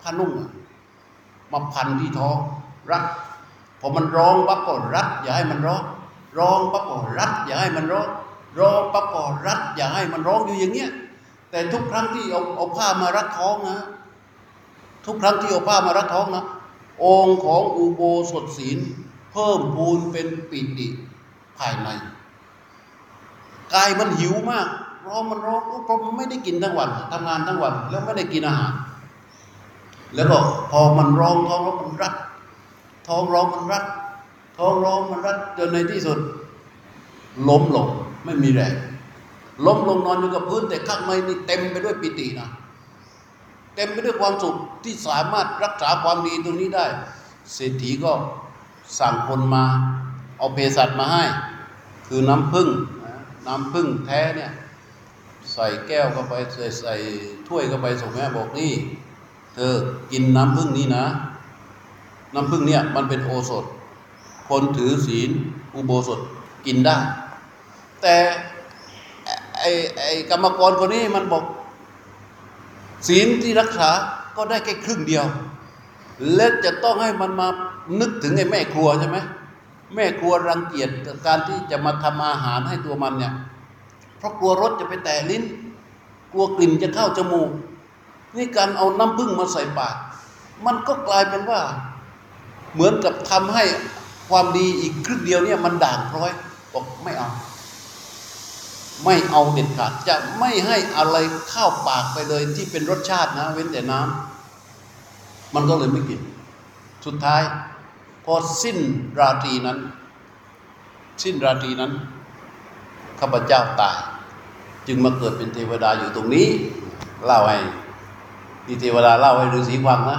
ผ้านุ่งมาพันที่ท้องรัดพอมันร้องปั๊บก็รัดอย่าให้มันร้อง ร้องปั๊บก็รัดอย่าให้มันร้อง ร้องปั๊บก็รัดอย่าให้มันร้องอยู่อย่างเงี้ย แต่ทุกครั้งที่เอาเอาผ้ามารัดท้องนะ ทุกครั้งที่เอาผ้ามารัดท้องนะองค์ของอุโบสถศีล เพิ่มพูนเป็นปิติภายในกายมันหิวมากร้องมันร้องเพราะมันไม่ได้กินทั้งวันทำงานทั้งวัน แล้วไม่ได้กินอาหาร แล้วก็พอมันร้องท้องแล้วมันรัดท้องร้องมันรัดท้องร้องมันรัดจนในที่สุด ล้มลงไม่มีแรงล้มลงนอนอยู่กับพื้นแต่ข้างในนี่เต็มไปด้วยปิตินะ เต็มไปด้วยความสุขที่สามารถรักษาความดีตรงนี้ได้ เศรษฐีก็สั่งคนมา เอาเภสัชมาให้ คือน้ำผึ้งนะน้ำผึ้งแท้เนี่ย ใส่แก้วเข้าไปใส่ใส่ถ้วยเข้าไปส่งแม่บอกนี่ เธอกินน้ำผึ้งนี้นะ น้ำผึ้งเนี่ยมันเป็นโอสถ คนถือศีลอุโบสถกินได้ แต่ไอ้ไอ้กรรมกรคนนี้มันบอก ศีลที่รักษาก็ได้แค่ครึ่งเดียว และจะต้องให้มันมานึกถึงไอ้แม่ครัวใช่ไหมแม่ครัวรังเกียจกับการที่จะมาทำอาหารให้ตัวมันเนี่ย เพราะกลัวรสจะไปแตะลิ้น กลัวกลิ่นจะเข้าจมูก นี่การเอาน้ำผึ้งมาใส่ปาก มันก็กลายเป็นว่า เหมือนกับทำให้ความดีอีกครึ่งเดียวเนี่ยมันด่างพร้อยบอกไม่เอา ไม่เอาเด็ดขาดจะไม่ให้อะไรเข้าปากไปเลยที่เป็นรสชาตินะ เว้นแต่น้ำมันก็เลยไม่กิน สุดท้าย พอสิ้นราตรีนั้น สิ้นราตรีนั้นข้าพเจ้าตาย จึงมาเกิดเป็นเทวดาอยู่ตรงนี้ เล่าให้ที่เทวดาเล่าให้ฤาษีฟังนะ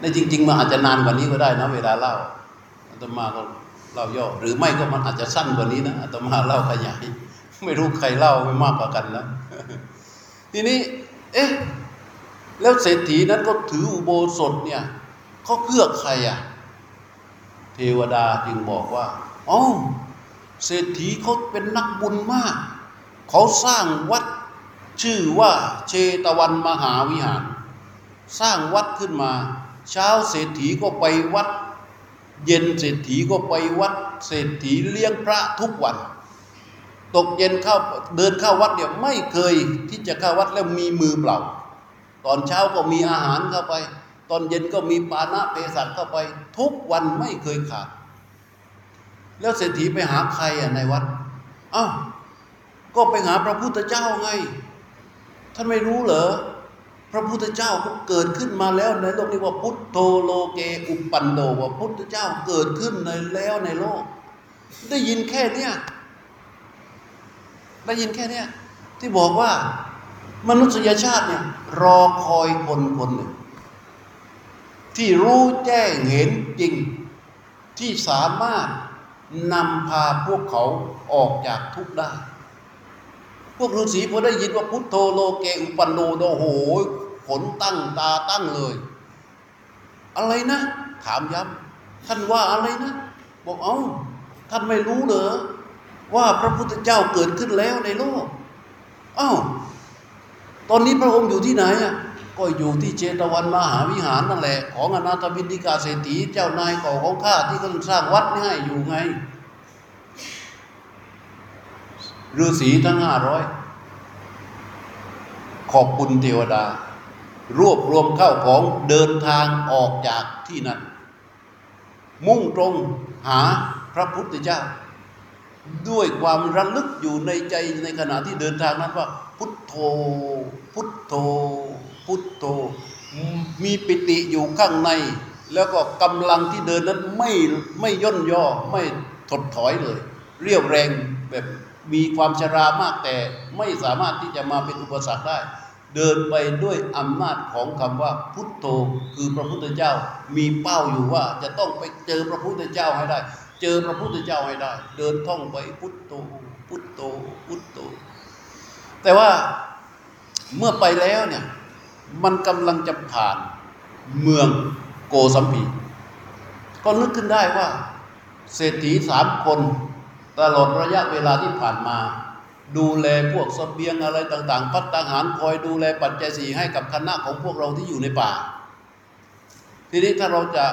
ในจริง ๆ มันอาจจะนานกว่านี้ก็ได้นะ เวลาเล่าอาตมาก็เล่าย่อหรือไม่ก็มันอาจจะสั้นกว่านี้นะอาตมาเล่าขยาย ไม่รู้ใครเล่าไม่มากกว่ากันแล้วทีนี้ เอ๊ะ แล้วเศรษฐีนั้นก็ถืออุโบสถเนี่ยเขาเพื่อใครอะเทวดาจึงบอกว่าอ๋อเศรษฐีเขาเป็นนักบุญมาก เขาสร้างวัดชื่อว่าเชตวันมหาวิหาร สร้างวัดขึ้นมา เช้าเศรษฐีก็ไปวัด เย็นเศรษฐีก็ไปวัด เศรษฐีเลี้ยงพระทุกวัน ตกเย็นเข้าเดินเข้าวัดเนี่ยไม่เคยที่จะเข้าวัดแล้วมีมือเปล่า ตอนเช้าก็มีอาหารเข้าไป ตอนเย็นก็มีปานะเภสัชเข้าไป ทุกวันไม่เคยขาด แล้วเศรษฐีไปหาใครอะในวัดอ้าวก็ไปหาพระพุทธเจ้าไง ท่านไม่รู้เหรอพระพุทธเจ้าก็เกิดขึ้นมาแล้วในโลกนี้ว่าพุทโธโลเกอุปปันโนว่าพุทธเจ้าเกิดขึ้นในแล้วในโลก ได้ยินแค่เนี้ย ได้ยินแค่เนี้ยที่บอกว่ามนุษยชาติเนี่ยรอคอยคนคนหนึ่ง ที่รู้แจ้งเห็นจริง ที่สามารถนำพาพวกเขาออกจากทุกข์ได้ พวกฤาษีพอได้ยินว่าพุทโธโลเกอุปันโนโดโหขนตั้งตาตั้งเลย อะไรนะ ถามย้ำท่านว่าอะไรนะ บอกเอา้าท่านไม่รู้เหรอ ว่าพระพุทธเจ้าเกิดขึ้นแล้วในโลกอ้าวตอนนี้พระองค์อยู่ที่ไหนอะก็อยู่ที่เจตวันมหาวิหารนั่นแหละ ของอนาถบินิกาเศรษฐีเจ้านายเก่าของข้าที่กำลังสร้างวัดนี่ให้อยู่ไงฤาษีทั้งห้าร้อยขอบคุณเทวดา รวบรวมเข้าของเดินทางออกจากที่นั้น มุ่งตรงหาพระพุทธเจ้า ด้วยความระลึกอยู่ในใจในขณะที่เดินทางนั้นว่า พุทโธ พุทโธ พุทโธ มีปิติอยู่ข้างใน แล้วก็กำลังที่เดินนั้นไม่ไม่ย่นย่อไม่ถดถอยเลย เรียวแรงแบบมีความชรามากแต่ไม่สามารถที่จะมาเป็นอุปสรรคได้ เดินไปด้วยอำนาจของคำว่าพุทโธคือพระพุทธเจ้า มีเป้าอยู่ว่าจะต้องไปเจอพระพุทธเจ้าให้ได้ เจอพระพุทธเจ้าให้ได้ เดินท่องไปพุทโธพุทโธพุทโธแต่ว่าเมื่อไปแล้วเนี่ย มันกำลังจะผ่านเมืองโกสัมพีก็นึกขึ้นได้ว่า เศรษฐีสามคน ตลอดระยะเวลาที่ผ่านมา ดูแลพวกสเสบียงอะไรต่าง ๆ พัฒนาหารคอยดูแลปัจจัยสี่ให้กับคณะของพวกเราที่อยู่ในป่า ทีนี้ถ้าเราจะ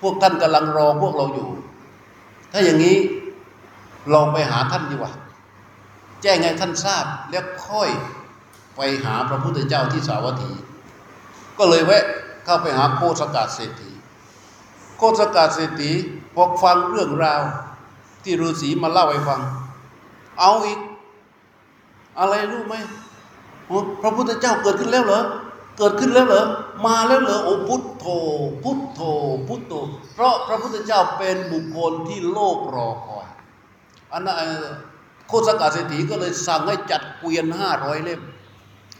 พวกท่านกำลังรอพวกเราอยู่ ถ้าอย่างนี้ลองไปหาท่านดีกว่า แจ้งให้ท่านทราบแล้วค่อยไปหาพระพุทธเจ้าที่สาวัตถี ก็เลยแวะเข้าไปหาโคสกาเศรษฐี โคสกาเศรษฐีพอฟังเรื่องราว ที่ฤาษีมาเล่าให้ฟัง เอาอีก อะไรรู้ไหมพระพุทธเจ้าเกิดขึ้นแล้วเหรอ เกิดขึ้นแล้วเหรอ มาแล้วเหรอ โอ้พุทโธ พุทโธ พุทโธ เพราะพระพุทธเจ้าเป็นบุคคลที่โลกรอคอย อันนั้นโคสกาเศรษฐีก็เลยสั่งให้จัดเกวียนห้าร้อยเล่ม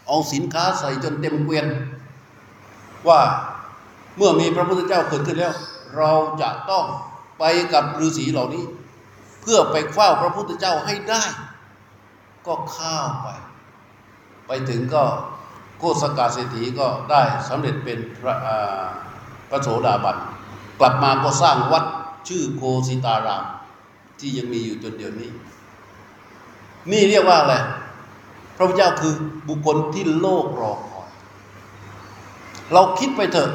เอาสินค้าใส่จนเต็มเกวียน ว่าเมื่อมีพระพุทธเจ้าเกิดขึ้นแล้ว เราจะต้องไปกับฤาษีเหล่านี้ เพื่อไปเฝ้าพระพุทธเจ้าให้ได้ ก็ข้าวไป ไปถึงก็ โคสกาเศรษฐีก็ได้สำเร็จเป็นพระพระโสดาบัน กลับมาก็สร้างวัดชื่อโคสิตาราม ที่ยังมีอยู่จนเดี๋ยวนี้ นี่เรียกว่าอะไร พระพุทธเจ้าคือบุคคลที่โลกรอคอย เราคิดไปเถอะ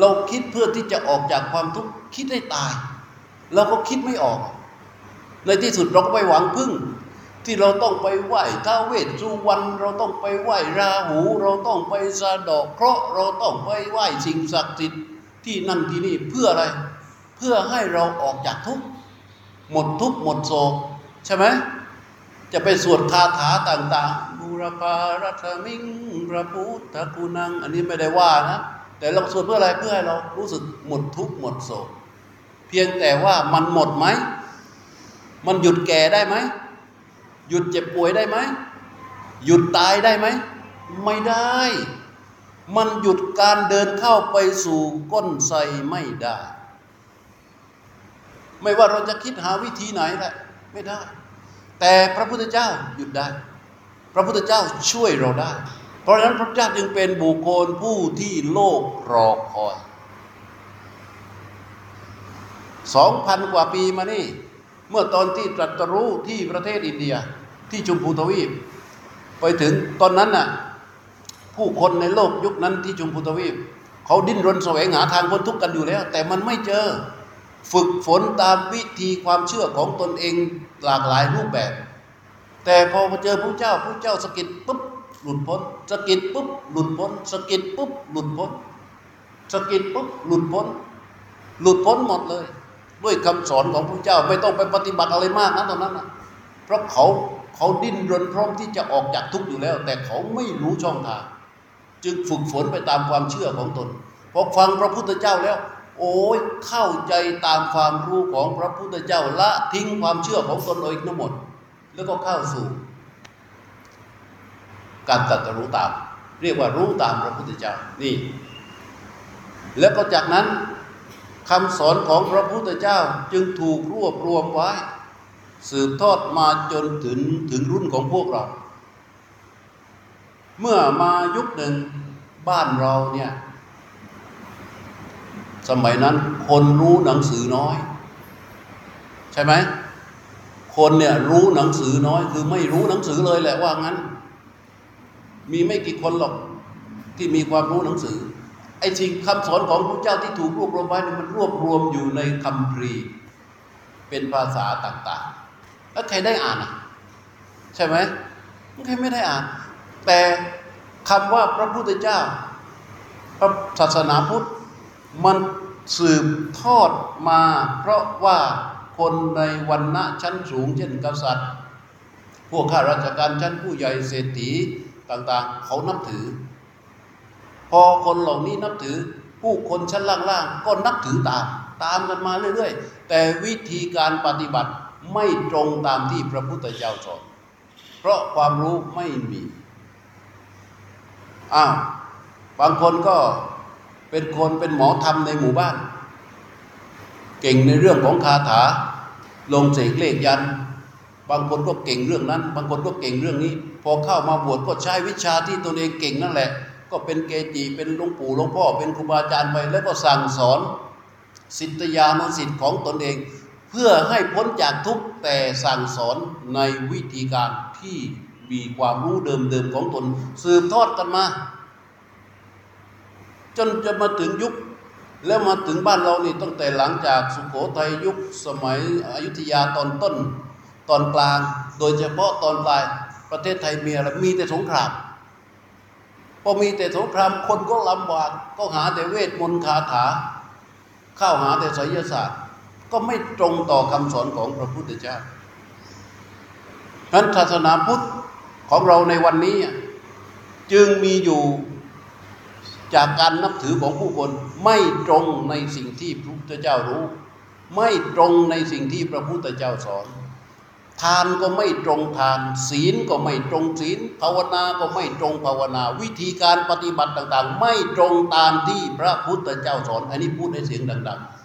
เราคิดเพื่อที่จะออกจากความทุกข์คิดให้ตาย เราก็คิดไม่ออก ในที่สุดเราก็ไปหวังพึ่ง ที่เราต้องไปไหว้ท้าวเวสสุวรรณเราต้องไปไหว้ราหู เราต้องไปสะดอกเคราะห์เราต้องไปไหว้สิ่งศักดิ์สิทธิ์ที่นั่นที่นี่เพื่ออะไร เพื่อให้เราออกจากทุกข์หมดทุกข์หมดโศกใช่ไหมจะไปสวดคาถาต่างๆบูรพารัตมิงพระพุทธกุนัง อันนี้ไม่ได้ว่านะ แต่เราสวดเพื่ออะไรเพื่อให้เรารู้สึกหมดทุกข์หมดโศก เพียงแต่ว่ามันหมดไหม มันหยุดแก่ได้ไหม หยุดเจ็บป่วยได้ไหม หยุดตายได้ไหม ไม่ได้ มันหยุดการเดินเข้าไปสู่ก้นไทรไม่ได้ ไม่ว่าเราจะคิดหาวิธีไหนแหละไม่ได้ แต่พระพุทธเจ้าหยุดได้ พระพุทธเจ้าช่วยเราได้ เพราะฉะนั้นพระเจ้าจึงเป็นบุคคลผู้ที่โลกรอคอยสองพันกว่าปีมานี่ เมื่อตอนที่ตรัสรู้ที่ประเทศอินเดีย ที่ชมพูทวีป ไปถึงตอนนั้นน่ะผู้คนในโลกยุคนั้นที่ชมพูทวีป เขาดิ้นรนแสวงหาทางพ้นทุกข์กันอยู่แล้ว แต่มันไม่เจอฝึกฝนตามวิธีความเชื่อของตนเองหลากหลายรูปแบบ แต่พอมาเจอพระเจ้าพระเจ้าสกิดปุ๊บหลุดพ้นสกิดปุ๊บหลุดพ้นสกิดปุ๊บหลุดพ้นสกิดปุ๊บหลุดพ้น หลุดพ้นหมดเลย ด้วยคำสอนของพระเจ้าไม่ต้องไปปฏิบัติอะไรมากนะตอนนั้นนะเพราะเขา เขาดิ้นรนพร้อมที่จะออกจากทุกข์อยู่แล้ว แต่เขาไม่รู้ช่องทาง จึงฝึกฝนไปตามความเชื่อของตนพอฟังพระพุทธเจ้าแล้ว โอ้ยเข้าใจตามความรู้ของพระพุทธเจ้าละทิ้งความเชื่อของตนเองทั้งหมด แล้วก็เข้าสู่ การตรัสรู้ตาม เรียกว่ารู้ตามพระพุทธเจ้านี่ แล้วก็จากนั้นคำสอนของพระพุทธเจ้าจึงถูกรวบรวมไว้ สืบทอดมาจนถึงถึงรุ่นของพวกเรา เมื่อมายุคหนึ่งบ้านเราเนี่ยสมัยนั้นคนรู้หนังสือน้อย ใช่ไหมคนเนี่ยรู้หนังสือน้อย คือไม่รู้หนังสือเลยแหละว่างั้น มีไม่กี่คนหรอกที่มีความรู้หนังสือไอ้สิ่งคำสอนของพระเจ้าที่ถูกรวบรวมไว้นี่มันรวบรวมอยู่ในคำพรีเป็นภาษาต่าง ๆ แล้วใครได้อ่านอะ ใช่ไหมใครไม่ได้อ่าน แต่คำว่าพระพุทธเจ้า พระศาสนาพุทธมันสืบทอดมา เพราะว่าคนในวันณะชั้นสูงเช่นกษัตริย์ พวกข้าราชการชั้นผู้ใหญ่เศรษฐีต่างๆ เขานับถือ พอคนเหล่านี้นับถือ ผู้คนชั้นล่างๆ ก็นับถือตาม ตามกันมาเรื่อย ๆ แต่วิธีการปฏิบัติ ไม่ตรงตามที่พระพุทธเจ้าสอนเพราะความรู้ไม่มีอ้าวบางคนก็เป็นคนเป็นหมอธรรมในหมู่บ้าน เก่งในเรื่องของคาถา ลงเสกเลขยัน บางคนก็เก่งเรื่องนั้น บางคนก็เก่งเรื่องนี้ พอเข้ามาบวชก็ใช้วิชาที่ตนเองเก่งนั่นแหละ ก็เป็นเกจิเป็นหลวงปู่หลวงพ่อเป็นครูบาอาจารย์ไป แล้วก็สั่งสอนสิทธยานุสิทธิ์ของตนเอง เพื่อให้พ้นจากทุกข์แต่สั่งสอนในวิธีการที่มีความรู้เดิมๆของตน สืบทอดกันมา จนจะมาถึงยุค แล้วมาถึงบ้านเรานี่ตั้งแต่หลังจากสุโขทัยยุคสมัยอยุธยาตอนต้นตอนกลาง โดยเฉพาะตอนปลายประเทศไทยมีอะไรมีแต่สงครามพอมีแต่สงครามคนก็ลำบากก็หาแต่เวทมนต์คาถา เข้าหาแต่ไสยศาสตร์ ก็ไม่ตรงต่อคำสอนของพระพุทธเจ้าฉะนั้นศาสนาพุทธของเราในวันนี้ จึงมีอยู่จากการนับถือของผู้คนไม่ตรงในสิ่งที่พระพุทธเจ้ารู้ ไม่ตรงในสิ่งที่พระพุทธเจ้าสอน ทานก็ไม่ตรงทาน ศีลก็ไม่ตรงศีล ภาวนาก็ไม่ตรงภาวนา วิธีการปฏิบัติต่าง ๆ ไม่ตรงตามที่พระพุทธเจ้าสอน อันนี้พูดในเสียงดัง ๆ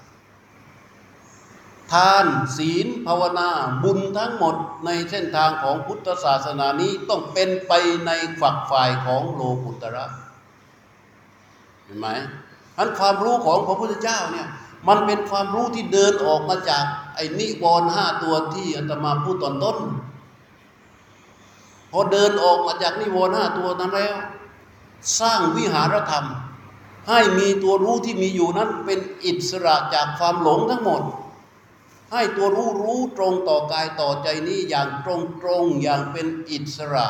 ทานศีลภาวนาบุญทั้งหมดในเส้นทางของพุทธศาสนานี้ต้องเป็นไปในฝักฝ่ายของโลกุตระเห็นไหมอันความรู้ของพระพุทธเจ้าเนี่ยมันเป็นความรู้ที่เดินออกมาจากไอ้นิวรณ์ห้าตัวที่อาตมาพูดตอนต้น พอเดินออกมาจากนิวรณ์ห้าตัวนั้นแล้ว สร้างวิหารธรรม ให้มีตัวรู้ที่มีอยู่นั้นเป็นอิสระจากความหลงทั้งหมด ให้ตัวรู้รู้ตรงต่อกายต่อใจนี้อย่างตรงตรงอย่างเป็นอิสระ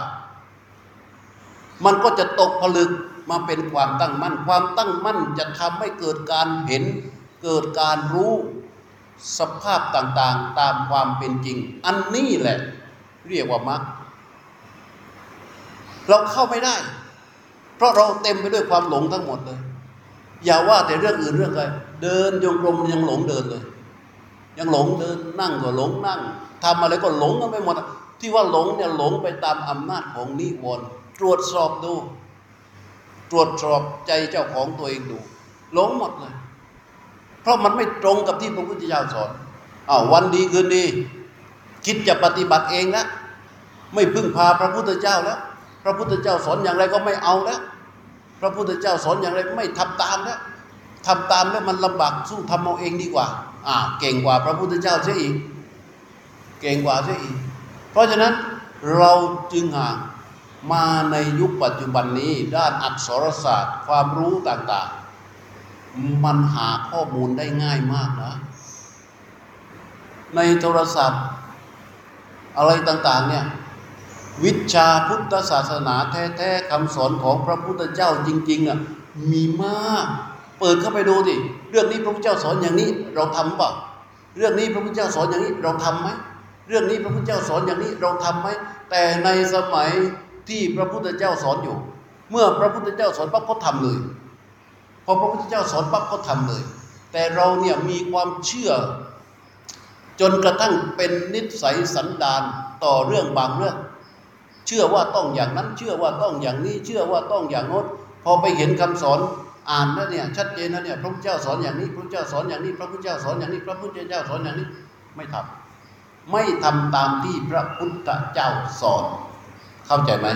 มันก็จะตกผลึกมาเป็นความตั้งมั่น ความตั้งมั่นจะทำให้เกิดการเห็น เกิดการรู้สภาพต่างๆ ตามความเป็นจริง อันนี้แหละ เรียกว่ามรรคเราเข้าไม่ได้ เพราะเราเต็มไปด้วยความหลงทั้งหมดเลย อย่าว่าแต่เรื่องอื่นเรื่องอะไรเดินยงกลมยังหลงเดินเลย ยังหลงเดินนั่งก็หลงนั่งทำอะไรก็หลงกันไปหมดที่ว่าหลงเนี่ยหลงไปตามอำนาจของนิวรณ์ตรวจสอบดู ตรวจสอบใจเจ้าของตัวเองดูหลงหมดเลย เพราะมันไม่ตรงกับที่พระพุทธเจ้าสอนอ้าววันดีคืนดี คิดจะปฏิบัติเองแล้วไม่พึ่งพาพระพุทธเจ้าแล้ว พระพุทธเจ้าสอนอย่างไรก็ไม่เอาแล้ว พระพุทธเจ้าสอนอย่างไรไม่ทำตามแล้วทำตามแล้วมันลำบากสู้ทำเอาเองดีกว่า อ่าเก่งกว่าพระพุทธเจ้าเสียอีก เก่งกว่าเสียอีก เพราะฉะนั้นเราจึงห่างมาในยุคปัจจุบันนี้ด้านอักษรศาสตร์ ความรู้ต่างๆ มันหาข้อมูลได้ง่ายมากนะ ในโทรศัพท์ อะไรต่างๆเนี่ยวิชาพุทธศาสนาแท้ๆคำสอนของพระพุทธเจ้าจริงๆอะมีมาก เปิดเข้าไปดูดิเรื่องนี้พระพุทธเจ้าสอนอย่างนี้เราทำเปล่าเรื่องนี้พระพุทธเจ้าสอนอย่างนี้เราทำไหมเรื่องนี้พระพุทธเจ้าสอนอย่างนี้เราทำไหมแต่ในสมัยที่พระพุทธเจ้าสอนอยู่ เมื่อพระพุทธเจ้าสอนปั๊บเขาทำเลยพอพระพุทธเจ้าสอนปั๊บเขาทำเลย แต่เราเนี่ยมีความเชื่อ จนกระทั่งเป็นนิสัยสันดานต่อเรื่องบางเรื่องเชื่อว่าต้องอย่างนั้นเชื่อว่าต้องอย่างนี้เชื่อว่าต้องอย่างโน้นพอไปเห็นคำสอน อ่านแล้วเนี่ยชัดเจนแล้วเนี่ยพระพุทธเจ้าสอนอย่างนี้พระพุทธเจ้าสอนอย่างนี้ พระพุทธเจ้าสอนอย่างนี้ พระพุทธเจ้าสอนอย่างนี้ไม่ทำไม่ทำตามที่พระพุทธเจ้าสอน เข้าใจไหม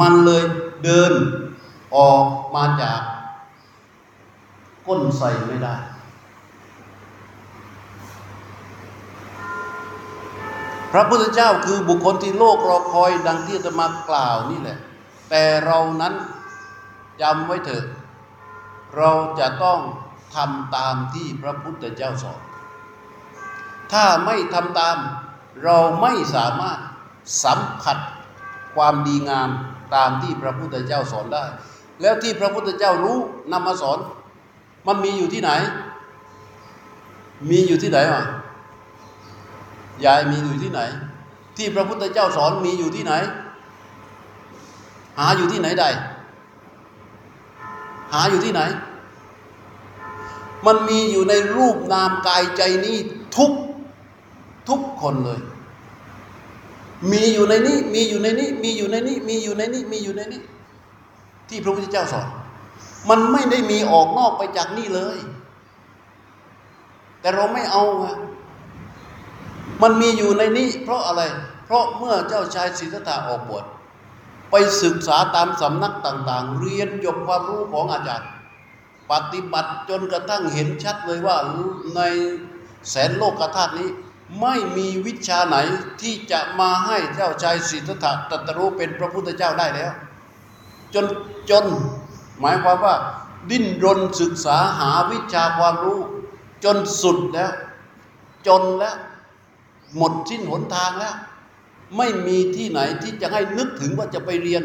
มันเลยเดินออกมาจากก้นใส่ไม่ได้ พระพุทธเจ้าคือบุคคลที่โลกรอคอยดังที่จะมากล่าวนี่แหละ แต่เรานั้นจำไว้เถอะ เราจะต้องทำตามที่พระพุทธเจ้าสอน ถ้าไม่ทำตามเราไม่สามารถสัมผัสความดีงามตามที่พระพุทธเจ้าสอนได้ แล้วที่พระพุทธเจ้ารู้นำมาสอน มันมีอยู่ที่ไหน มีอยู่ที่ไหนวะยายมีอยู่ที่ไหน ที่พระพุทธเจ้าสอนมีอยู่ที่ไหน หาอยู่ที่ไหนใด หาอยู่ที่ไหน มันมีอยู่ในรูปนามกายใจนี้ทุกทุกคนเลย มีอยู่ในนี้ มีอยู่ในนี้ มีอยู่ในนี้ มีอยู่ในนี้ มีอยู่ในนี้ ที่พระพุทธเจ้าสอน มันไม่ได้มีออกนอกไปจากนี่เลย แต่เราไม่เอาไงมันมีอยู่ในนี้ เพราะอะไร เพราะเมื่อเจ้าชายสิทธัตถะออกบวช ไปศึกษาตามสำนักต่าง ๆ เรียนจบความรู้ของอาจารย์ ปฏิบัติจนกระทั่งเห็นชัดเลยว่าในแสนโลกธาตุนี้ ไม่มีวิชาไหนที่จะมาให้เจ้าชายสิทธัตถะตรัสรู้เป็นพระพุทธเจ้าได้แล้ว จนจนหมายความว่าดิ้นรนศึกษาหาวิชาความรู้ จนสุดแล้ว จนแล้ว หมดสิ้นหนทางแล้ว ไม่มีที่ไหนที่จะให้นึกถึงว่าจะไปเรียน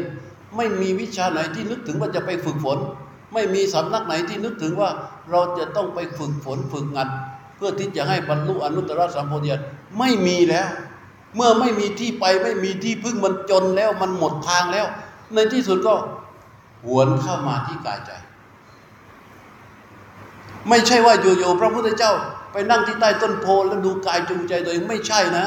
ไม่มีวิชาไหนที่นึกถึงว่าจะไปฝึกฝน ไม่มีสำนักไหนที่นึกถึงว่าเราจะต้องไปฝึกฝนฝึกงานเพื่อที่จะให้บรรลุอนุตตรสัมโพธิญาณไม่มีแล้ว เมื่อไม่มีที่ไปไม่มีที่พึ่งมันจนแล้วมันหมดทางแล้ว ในที่สุดก็หวนเข้ามาที่กายใจ ไม่ใช่ว่าอยู่ๆพระพุทธเจ้า ไปนั่งที่ใต้ต้นโพแล้วดูกายจูงใจตัวเองไม่ใช่นะ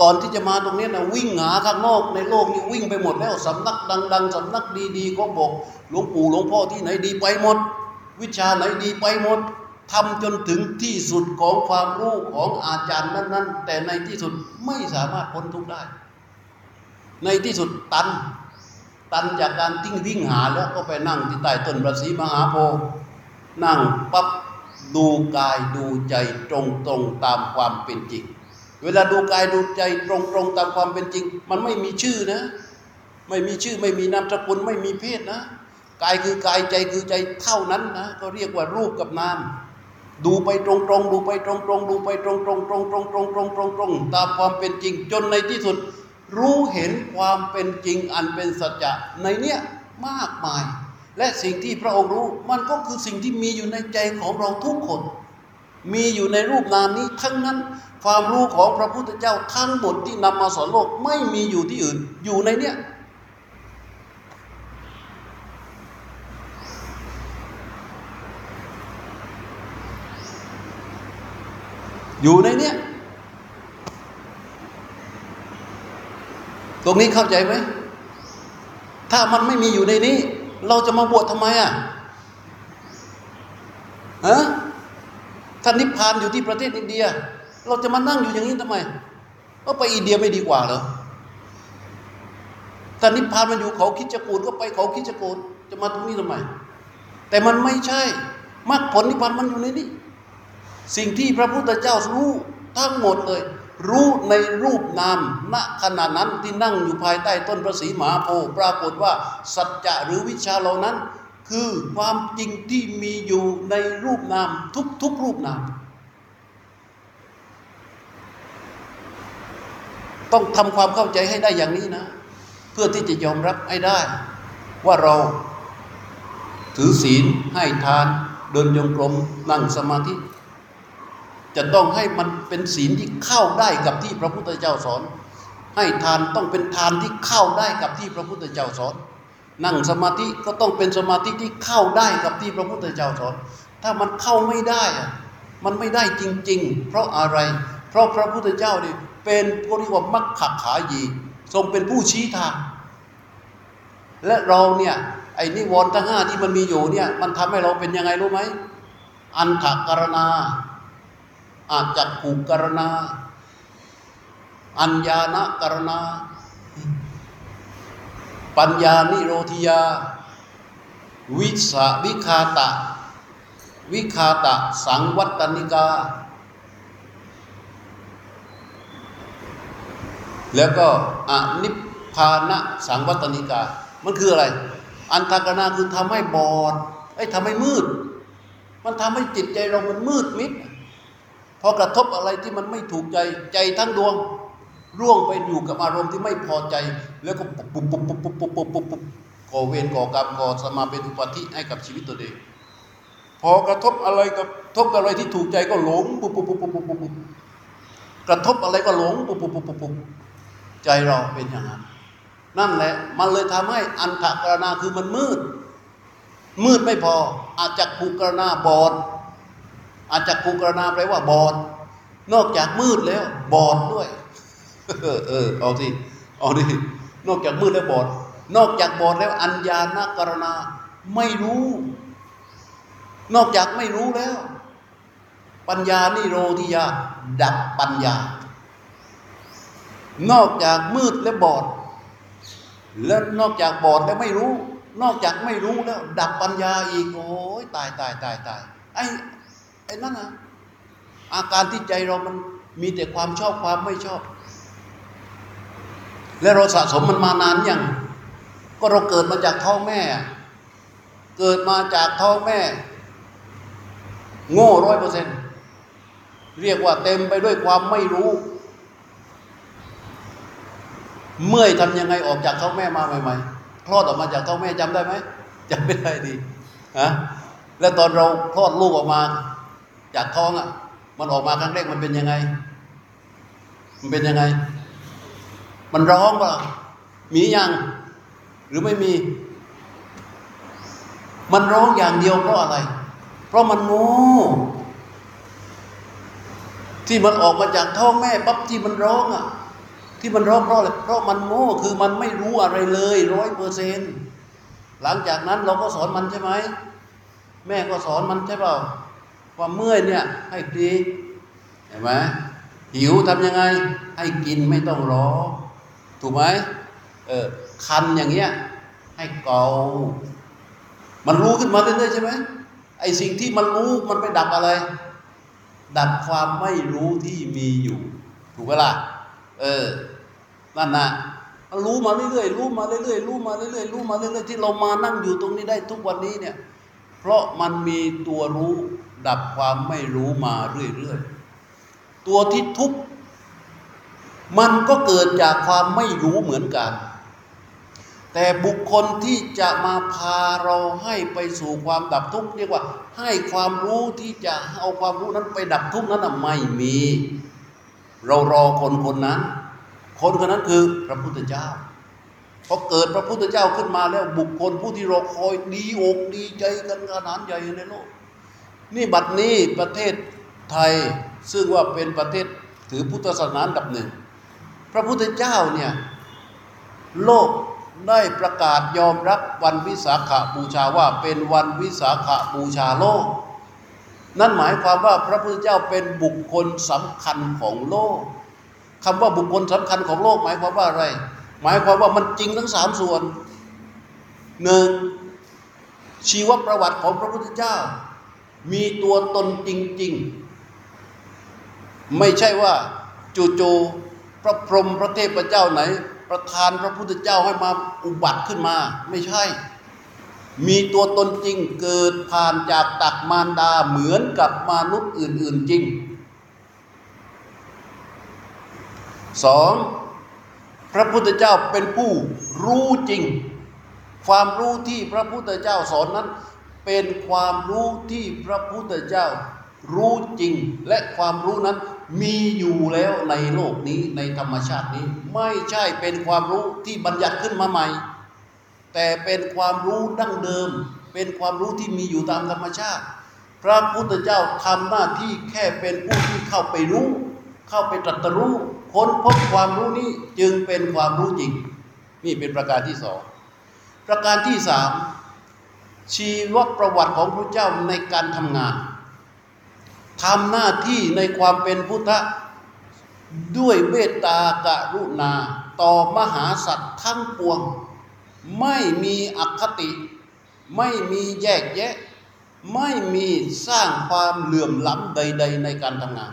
ก่อนที่จะมาตรงนี้นะวิ่งหาข้างนอกในโลกนี้วิ่งไปหมดแล้วสำนักดัง ๆสำนักดีๆก็บอกหลวงปู่หลวงพ่อที่ไหนดีไปหมด วิชาไหนดีไปหมดทำจนถึงที่สุดของความรู้ของอาจารย์นั้น ๆ แต่ในที่สุดไม่สามารถพ้นทุกข์ได้ ในที่สุดตัน ตันจากการติ้งวิ่งหาแล้วก็ไปนั่งที่ใต้ต้นประสีมหาโพธิ์นั่งปั๊บดูกายดูใจตรงตรงๆตามความเป็นจริง เวลาดูกายดูใจตรงตรงๆตามความเป็นจริง มันไม่มีชื่อนะ ไม่มีชื่อไม่มีนามสกุลไม่มีเพศนะ กายคือกายใจคือใจเท่านั้นนะก็เรียกว่ารูปกับนามดูไปตรงตรงๆดูไปตรงตรงๆดูไปตรงตรงๆตรงตรงตรงตรงตรงตรงๆตามความเป็นจริง จนในที่สุด รู้เห็นความเป็นจริงอันเป็นสัจจะในเนี้ยมากมาย และสิ่งที่พระองค์รู้มันก็คือสิ่งที่มีอยู่ในใจของเราทุกคน มีอยู่ในรูปนามนี้ทั้งนั้น ความรู้ของพระพุทธเจ้าทั้งหมดที่นำมาสอนโลกไม่มีอยู่ที่อื่น อยู่ในเนี้ยอยู่ในเนี้ยตรงนี้เข้าใจไหม ถ้ามันไม่มีอยู่ในนี้ เราจะมาบวชทำไมอะฮะท่านนิพพานอยู่ที่ประเทศอินเดีย เราจะมานั่งอยู่อย่างนี้ทำไมก็ไปอินเดียไม่ดีกว่าเหรอท่นนิพพานมันอยู่เขาคิดจะกูดก็ไปเขาคิดจะกูดจะมาตรงนี้ทำไม แต่มันไม่ใช่มรรคผลนิพพานมันอยู่ในนี้สิ่งที่พระพุทธเจ้ารู้ทั้งหมดเลย รู้ในรูปนามณขณะนั้นที่นั่งอยู่ภายใต้ต้นพระศรีมหาโพธิ์ปรากฏว่า สัจจะหรือวิชาเหล่านั้น คือความจริงที่มีอยู่ในรูปนามทุกทุกรูปนาม ต้องทำความเข้าใจให้ได้อย่างนี้นะ เพื่อที่จะยอมรับให้ได้ ว่าเรา ถือศีลให้ทาน เดินยงกรมนั่งสมาธิ จะต้องให้มันเป็นศีลที่เข้าได้กับที่พระพุทธเจ้าสอน ให้ทานต้องเป็นทานที่เข้าได้กับที่พระพุทธเจ้าสอน นั่งสมาธิก็ต้องเป็นสมาธิที่เข้าได้กับที่พระพุทธเจ้าสอน ถ้ามันเข้าไม่ได้อะมันไม่ได้จริง ๆ เพราะอะไร เพราะพระพุทธเจ้าเนี่ย เป็นพวกเรียกว่ามัคคขายี ทรงเป็นผู้ชี้ทาง และเราเนี่ยไอ้นิวรณ์ทั้งห้าที่มันมีอยู่เนี่ยมันทำให้เราเป็นยังไงรู้ไหมอันถกรณาอาจจะผูกกรณา อัญญาณกรณา ปัญญานิโรธิยา วิสาวิคาตะ วิคาตะ สังวัตนิกา แล้วก็อนิพพานะสังวัตนิกา มันคืออะไร อันทกรณาคือทำให้บอดไอ้ทำให้มืด มันทำให้จิตใจเรามันมืดมิดพอกระทบอะไรที่มันไม่ถูกใจใจทั้งดวงร่วงไปอยู่กับอารมณ์ที่ไม่พอใจ แล้วก็ปุ๊บปุ๊บปุ๊บปุ๊บปุ๊บปุ๊บปุ๊บปุ๊บปุ๊บก่อเวรก่อกรรมก่อสมาเป็นอุปาทิให้กับชีวิตตัวเองพอกระทบอะไรกับทบกับอะไรที่ถูกใจก็หลงปุ๊บปุ๊บปุ๊บปุ๊บปุ๊บปุ๊บกระทบอะไรก็หลงปุ๊บปุ๊บปุ๊บปุ๊บปุ๊บ ใจเราเป็นอย่างนั้น นั่นแหละ มันเลยทำให้อันถกรณาคือมันมืด มืดไม่พอ อาจจะภูกรณาบอด อาจจะภูกรณาแปลว่าบอด นอกจากมืดแล้ว บอดด้วยเออเออเอาสิเอาดินอกจากมืดแล้วบอด นอกจากบอดแล้วอัญญาณกรณาไม่รู้ นอกจากไม่รู้แล้ว ปัญญานิโรธิยา ดับปัญญา นอกจากมืดและบอด แล้วนอกจากบอดแล้วไม่รู้ นอกจากไม่รู้แล้ว ดับปัญญาอีก โอ้ยตายตายตายตายไอ้ไอ้นั่นนะอาการที่ใจเรามันมีแต่ความชอบความไม่ชอบ และเราสะสมมันมานานยังก็เราเกิดมาจากท้องแม่ เกิดมาจากท้องแม่ โง่ร้อยเปอร์เซ็นต์เรียกว่าเต็มไปด้วยความไม่รู้ เมื่อยทำยังไงออกจากท้องแม่มาใหม่ๆคลอดออกมาจากท้องแม่จำได้ไหมจำไม่ได้ดีฮะแล้วตอนเราคลอดลูกออกมา จากท้องอะ มันออกมาครั้งแรกมันเป็นยังไง มันเป็นยังไง มันร้องเปล่ามียัง หรือไม่มี มันร้องอย่างเดียวเพราะอะไร เพราะมันโง่ที่มันออกมาจากท้องแม่ปั๊บที่มันร้องอะ ที่มันร้องเพราะอะไรเพราะมันโง่คือมันไม่รู้อะไรเลยร้อยเปอร์เซนหลังจากนั้นเราก็สอนมันใช่ไหมแม่ก็สอนมันใช่เปล่าว่าเมื่อยเนี่ยให้ดีเห็นไหมหิวทำยังไง ให้กินไม่ต้องรอถูกไหมเออคันอย่างเงี้ยให้เกา มันรู้ขึ้นมาเรื่อยๆใช่ไหมไอสิ่งที่มันรู้มันไปดับอะไร ดับความไม่รู้ที่มีอยู่ ถูกไหมล่ะเออ นั่นนะรู้มาเรื่อยๆรู้มาเรื่อยๆรู้มาเรื่อยๆรู้มาเรื่อยๆที่เรามานั่งอยู่ตรงนี้ได้ทุกวันนี้เนี่ย เพราะมันมีตัวรู้ดับความไม่รู้มาเรื่อยๆตัวที่ทุกข์มันก็เกิดจากความไม่รู้เหมือนกัน แต่บุคคลที่จะมาพาเราให้ไปสู่ความดับทุกข์เรียกว่า ให้ความรู้ที่จะเอาความรู้นั้นไปดับทุกข์นั้นไม่มี เรารอคนคนนั้น คนคนนั้นคือพระพุทธเจ้าพอเกิดพระพุทธเจ้าขึ้นมาแล้วบุคคลผู้ที่รอคอยดีอกดีใจกันขนาดใหญ่ในโลก นี่บัดนี้ประเทศไทยซึ่งว่าเป็นประเทศถือพุทธศาสนาดับหนึ่ง พระพุทธเจ้าเนี่ยโลกได้ประกาศยอมรับวันวิสาขาบูชาว่าเป็นวันวิสาขาบูชาโลก นั่นหมายความว่าพระพุทธเจ้าเป็นบุคคลสำคัญของโลก คำว่าบุคคลสำคัญของโลกหมายความว่าอะไร หมายความว่ามันจริงทั้งสามส่วนหนึ่งชีวประวัติของพระพุทธเจ้า มีตัวตนจริง ๆ ไม่ใช่ว่าจู่ๆพระพรหมพระเทพเจ้าไหน ประทานพระพุทธเจ้าให้มาอุบัติขึ้นมา ไม่ใช่ มีตัวตนจริงเกิดผ่านจากตักมารดาเหมือนกับมนุษย์อื่น ๆ จริง สองพระพุทธเจ้าเป็นผู้รู้จริง ความรู้ที่พระพุทธเจ้าสอนนั้น เป็นความรู้ที่พระพุทธเจ้ารู้จริง และความรู้นั้นมีอยู่แล้วในโลกนี้ในธรรมชาตินี้ ไม่ใช่เป็นความรู้ที่บัญญัติขึ้นมาใหม่ แต่เป็นความรู้ดั้งเดิม เป็นความรู้ที่มีอยู่ตามธรรมชาติ พระพุทธเจ้าทำหน้าที่แค่เป็นผู้ที่เข้าไปรู้ เข้าไปตรัสรู้ ค้นพบความรู้นี้จึงเป็นความรู้จริง นี่เป็นประการที่สองประการที่สามชีวประวัติของพระเจ้าในการทำงานทำหน้าที่ในความเป็นพุทธด้วยเมตตากรุณา ต่อมหาสัตว์ทั้งปวง ไม่มีอคติ ไม่มีแยกแยะ ไม่มีสร้างความเหลื่อมล้ำใด ๆ ในการทำงาน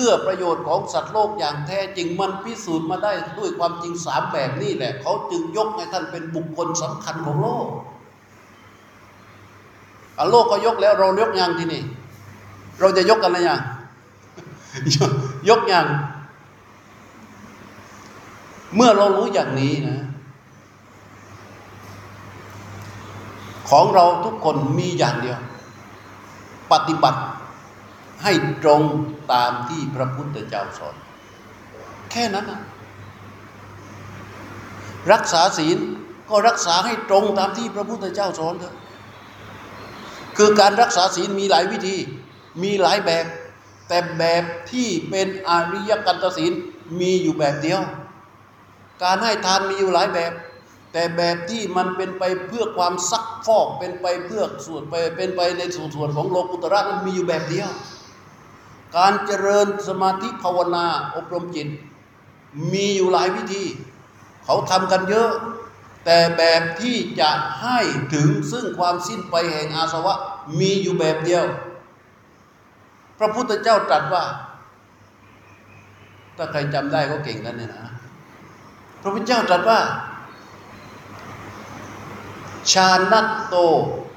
พื่อประโยชน์ของสัตว์โลกอย่างแท้จริงมันพิสูจน์มาได้ด้วยความจริงสามแบบนี้แหละ เขาจึงยกให้ท่านเป็นบุคคลสำคัญของโลกโลกก็ยกแล้วเรายกยังที่นี่ เราจะยกกันอะไรย่างยกย่างเมื่อเรารู้อย่างนี้นะ ของเราทุกคนมีอย่างเดียว ปฏิบัติ ให้ตรงตามที่พระพุทธเจ้าสอน แค่นั้นนะรักษาศีลก็รักษาให้ตรงตามที่พระพุทธเจ้าสอนเถอะคือการรักษาศีลมีหลายวิธี มีหลายแบบ แต่แบบที่เป็นอริยกันตศีลมีอยู่แบบเดียว การให้ทานมีอยู่หลายแบบ แต่แบบที่มันเป็นไปเพื่อความซักฟอกเป็นไปเพื่อส่วนไปเป็นไปในส่วนส่วนของโลกุตระนั้นมีอยู่แบบเดียว การเจริญสมาธิภาวนาอบรมจิต มีอยู่หลายวิธี เขาทำกันเยอะ แต่แบบที่จะให้ถึงซึ่งความสิ้นไปแห่งอาสวะมีอยู่แบบเดียว พระพุทธเจ้าตรัสว่า ถ้าใครจำได้ก็เก่งกันเนี่ยนะ พระพุทธเจ้าตรัสว่าชานัตโต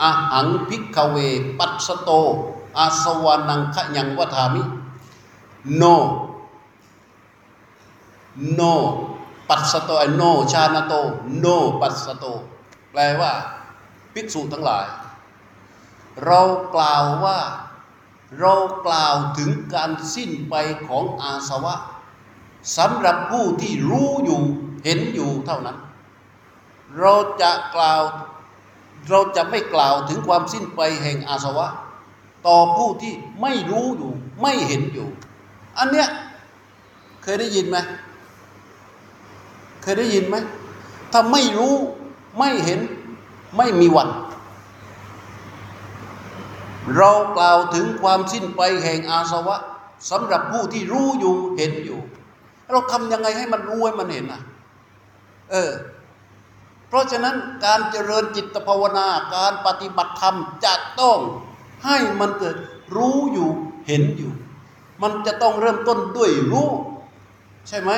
อาหังพิกเว ปัสโต อาสวานังขยังวัฏามิโนโนปัสโตไอโนชาณโตโนปัสโต แปลว่าภิกษุทั้งหลาย เรากล่าวว่าเรากล่าวถึงการสิ้นไปของอาสวะสำหรับผู้ที่รู้อยู่เห็นอยู่เท่านั้น เราจะกล่าว เราจะไม่กล่าวถึงความสิ้นไปแห่งอาสวะ ต่อผู้ที่ไม่รู้อยู่ ไม่เห็นอยู่ อันเนี้ยเคยได้ยินไหมเคยได้ยินไหมถ้าไม่รู้ไม่เห็นไม่มีวัน เรากล่าวถึงความสิ้นไปแห่งอาสวะสำหรับผู้ที่รู้อยู่เห็นอยู่ เราทำยังไงให้มันรู้ให้มันเห็นอะเออเพราะฉะนั้นการเจริญจิตภาวนาการปฏิบัติธรรมจะต้อง ให้มันเกิดรู้อยู่เห็นอยู่ มันจะต้องเริ่มต้นด้วยรู้ ใช่ไหม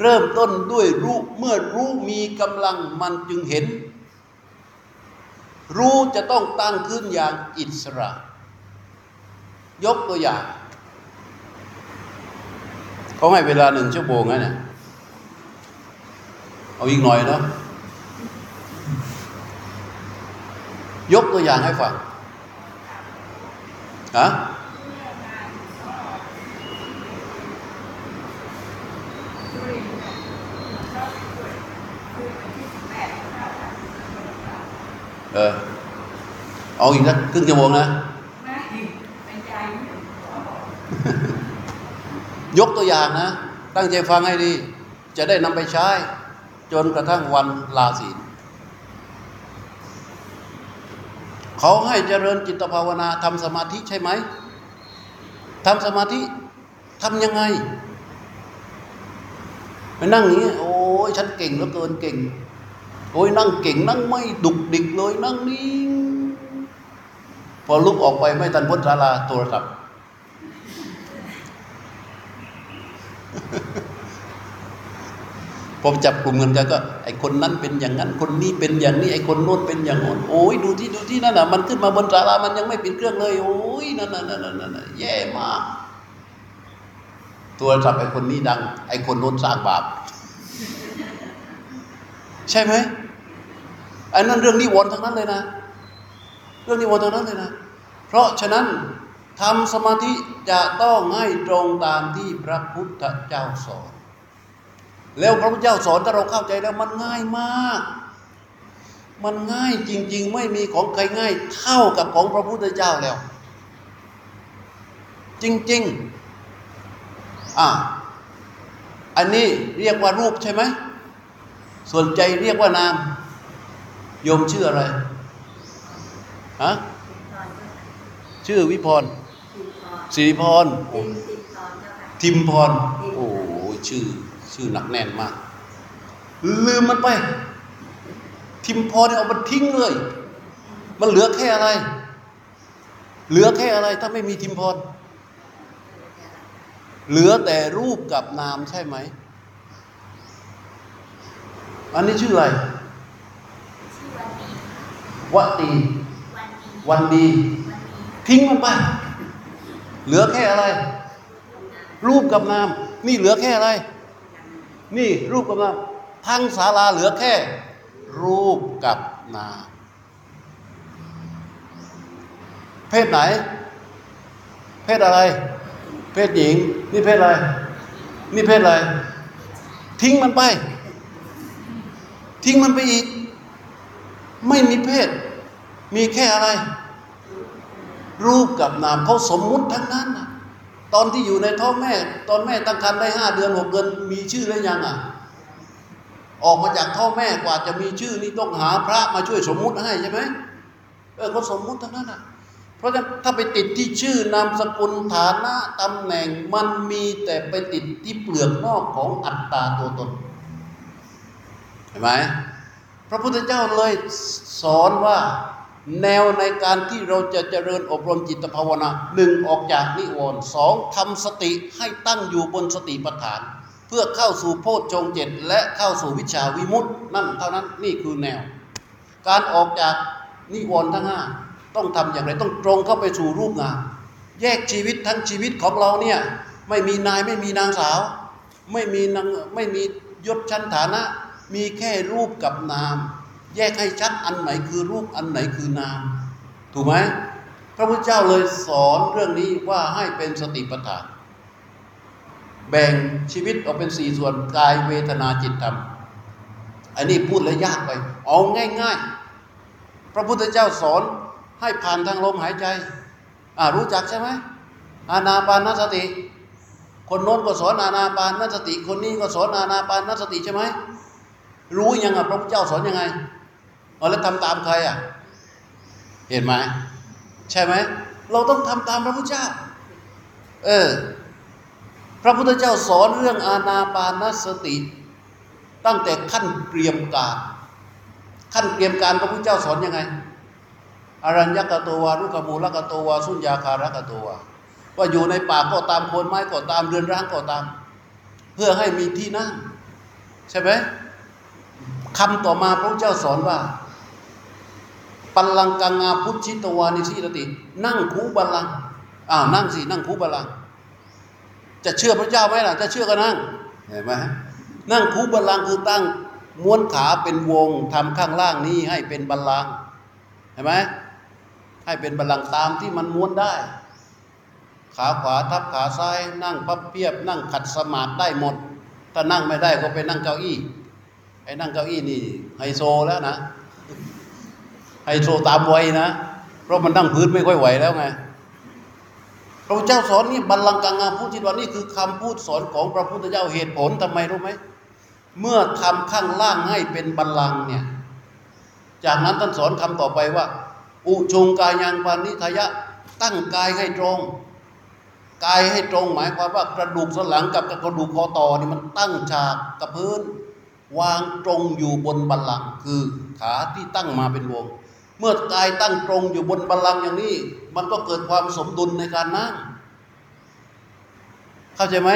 เริ่มต้นด้วยรู้เมื่อรู้มีกำลังมันจึงเห็น รู้จะต้องตั้งขึ้นอย่างอิสระ ยกตัวอย่างเขาให้เวลาหนึ่งชั่วโมงนะเนี่ยเอาอีกหน่อยเนาะยกตัวอย่างให้ฟัง ฮะเออเอาอีกสักครึ่งชั่วโมงนะไม่เป็นใจไม่ถึงหัวบอกยกตัวอย่างนะ ตั้งใจฟังให้ดี จะได้นำไปใช้ จนกระทั่งวันลาศีล เขาให้เจริญจิตภาวนาทำสมาธิใช่ไหมทำสมาธิทำยังไงไปนั่งอย่างนี้โอ้ยฉันเก่งเหลือเกินเก่ง โอ้ยนั่งเก่ง นั่งไม่ดุกดิกเลยนั่งนิ่งพอลุกออกไปไม่ทันพ้นศาลาโทรศัพท์ พอจับกลุ่มกันกันก็ไอคนนั้นเป็นอย่างนั้น คนนี้เป็นอย่างนี้ไอคนโน้นเป็นอย่างโน้นโอ้ยดูที่ดูที่นั่นน่ะมันขึ้นมาบนศาลามันยังไม่ปิดเครื่องเลย โอ้ยนั่นน่ะนั่นน่ะนั่นแย่มากตัวจับไอคนนี้ดัง ไอคนโน้นสร้างบาป ใช่ไหมไอ้นั่นเรื่องนิวรณ์ทั้งนั้นเลยนะ เรื่องนิวรณ์ทั้งนั้นเลยนะ เพราะฉะนั้นทำสมาธิจะต้องให้ตรงตามที่พระพุทธเจ้าสอน แล้วพระพุทธเจ้าสอนถ้าเราเข้าใจแล้วมันง่ายมาก มันง่ายจริง ๆ ไม่มีของใครง่ายเท่ากับของพระพุทธเจ้าแล้ว จริง ๆ อ่าอันนี้เรียกว่ารูปใช่ไหม ส่วนใจเรียกว่านามโยมชื่ออะไรฮะชื่อวิพรสิริพรโอ้ทิมพร โอ้ยชื่อ ชื่อหนักแน่นมาก ลืมมันไป ทิมพรเนี่ยเอามันทิ้งเลย มันเหลือแค่อะไร เหลือแค่อะไร ถ้าไม่มีทิมพรเหลือแต่รูปกับนามใช่ไหม อันนี้ชื่ออะไรวัดีวันดี ทิ้งมันไป เหลือแค่อะไร รูปกับนาม นี่เหลือแค่อะไร นี่รูปกับนามทั้งศาลาเหลือแค่ รูปกับนาม เพศไหน เพศอะไร เพศหญิง นี่เพศอะไร นี่เพศอะไร ทิ้งมันไป ทิ้งมันไปอีก ไม่มีเพศ มีแค่อะไร รูปกับนามเขาสมมุติทั้งนั้นนะ ตอนที่อยู่ในท้องแม่ ตอนแม่ตั้งครรภ์ได้ห้าเดือนหกเดือนมีชื่อหรือยังอะออกมาจากท้องแม่กว่าจะมีชื่อนี่ต้องหาพระมาช่วยสมมุติให้ใช่ไหมเออเขาสมมุติทั้งนั้นอะเพราะฉะนั้นถ้าไปติดที่ชื่อนามสกุลฐานะตำแหน่งมันมีแต่ไปติดที่เปลือกนอกของอัตตาตัวตนเห็นไหมพระพุทธเจ้าเลยสอนว่า แนวในการที่เราจะเจริญอบรมจิตภาวนาหนึ่งออกจากนิวรณ์สองทำสติให้ตั้งอยู่บนสติปัฏฐาน เพื่อเข้าสู่โพชฌงเจ็ดและเข้าสู่วิชาวิมุตตินั่นเท่านั้นนี่คือแนว การออกจากนิวรณ์ทั้งห้าต้องทำอย่างไรต้องตรงเข้าไปสู่รูปงามแยกชีวิตทั้งชีวิตของเราเนี่ยไม่มีนายไม่มีนางสาว ไม่มีนางไม่มียศชั้นฐานะ มีแค่รูปกับนาม แยกให้ชัดอันไหนคือรูปอันไหนคือนาม ถูกไหมพระพุทธเจ้าเลยสอนเรื่องนี้ว่าให้เป็นสติปัฏฐาน แบ่งชีวิตออกเป็นสี่ส่วนกายเวทนาจิตธรรม อันนี้พูดแล้วยากไป เอาง่าย ๆ พระพุทธเจ้าสอนให้ผ่านทางลมหายใจ อ่ารู้จักใช่ไหมอานาปานสติ คนโน้นก็สอนอานาปานสติ คนนี้ก็สอนอานาปานสติใช่ไหมรู้ยังอะพระพุทธเจ้าสอนยังไง เอาแล้วทำตามใครอะ เห็นไหมใช่ไหมเราต้องทำตามพระพุทธเจ้า เออ พระพุทธเจ้าสอนเรื่องอานาปานสติ ตั้งแต่ขั้นเตรียมการ ขั้นเตรียมการพระพุทธเจ้าสอนยังไงอรัญญกตวารุกมูลกตวาสุญญาคารกตวาว่าอยู่ในป่าก็ตามโคนไม้ก็ตามเรือนร้างก็ตาม เพื่อให้มีที่นั่ง ใช่ไหมคำต่อมาพระพุทธเจ้าสอนว่า ปัลลังกังอาพุทธิตวานิสีรติ นั่งคูบัลลังอ้าวนั่งสินั่งคูบัลลัง จะเชื่อพระเจ้าไหมล่ะ จะเชื่อก็นั่ง เห็นไหมนั่งคูบัลลังคือตั้งม้วนขาเป็นวงทำข้างล่างนี้ให้เป็นบัลลังเห็นไหมให้เป็นบัลลังตามที่มันม้วนได้ ขาขวาทับขาซ้าย นั่งพับเพียบ นั่งขัดสมาธิได้หมด ถ้านั่งไม่ได้ก็ไปนั่งเก้าอี้ไอ้นั่งเก้าอี้นี่ไฮโซแล้วนะ ไฮโซตามวัยนะ เพราะมันนั่งพื้นไม่ค่อยไหวแล้วไงพระเจ้าสอนนี่บัลลังก์กังงาพูดทิดวันนี่คือคำพูดสอนของพระพุทธเจ้าเหตุผลทำไมรู้ไหมเมื่อทำข้างล่างให้เป็นบัลลังก์เนี่ย จากนั้นท่านสอนคำต่อไปว่า อุชงกายังปานิทยะตั้งกายให้ตรงกายให้ตรงหมายความว่ากระดูกสันหลังกับกระดูกคอต่อนี่มันตั้งฉากกับพื้น วางตรงอยู่บนบัลลังก์คือขาที่ตั้งมาเป็นวง เมื่อกายตั้งตรงอยู่บนบัลลังก์อย่างนี้ มันก็เกิดความสมดุลในการนั่ง เข้าใจไหม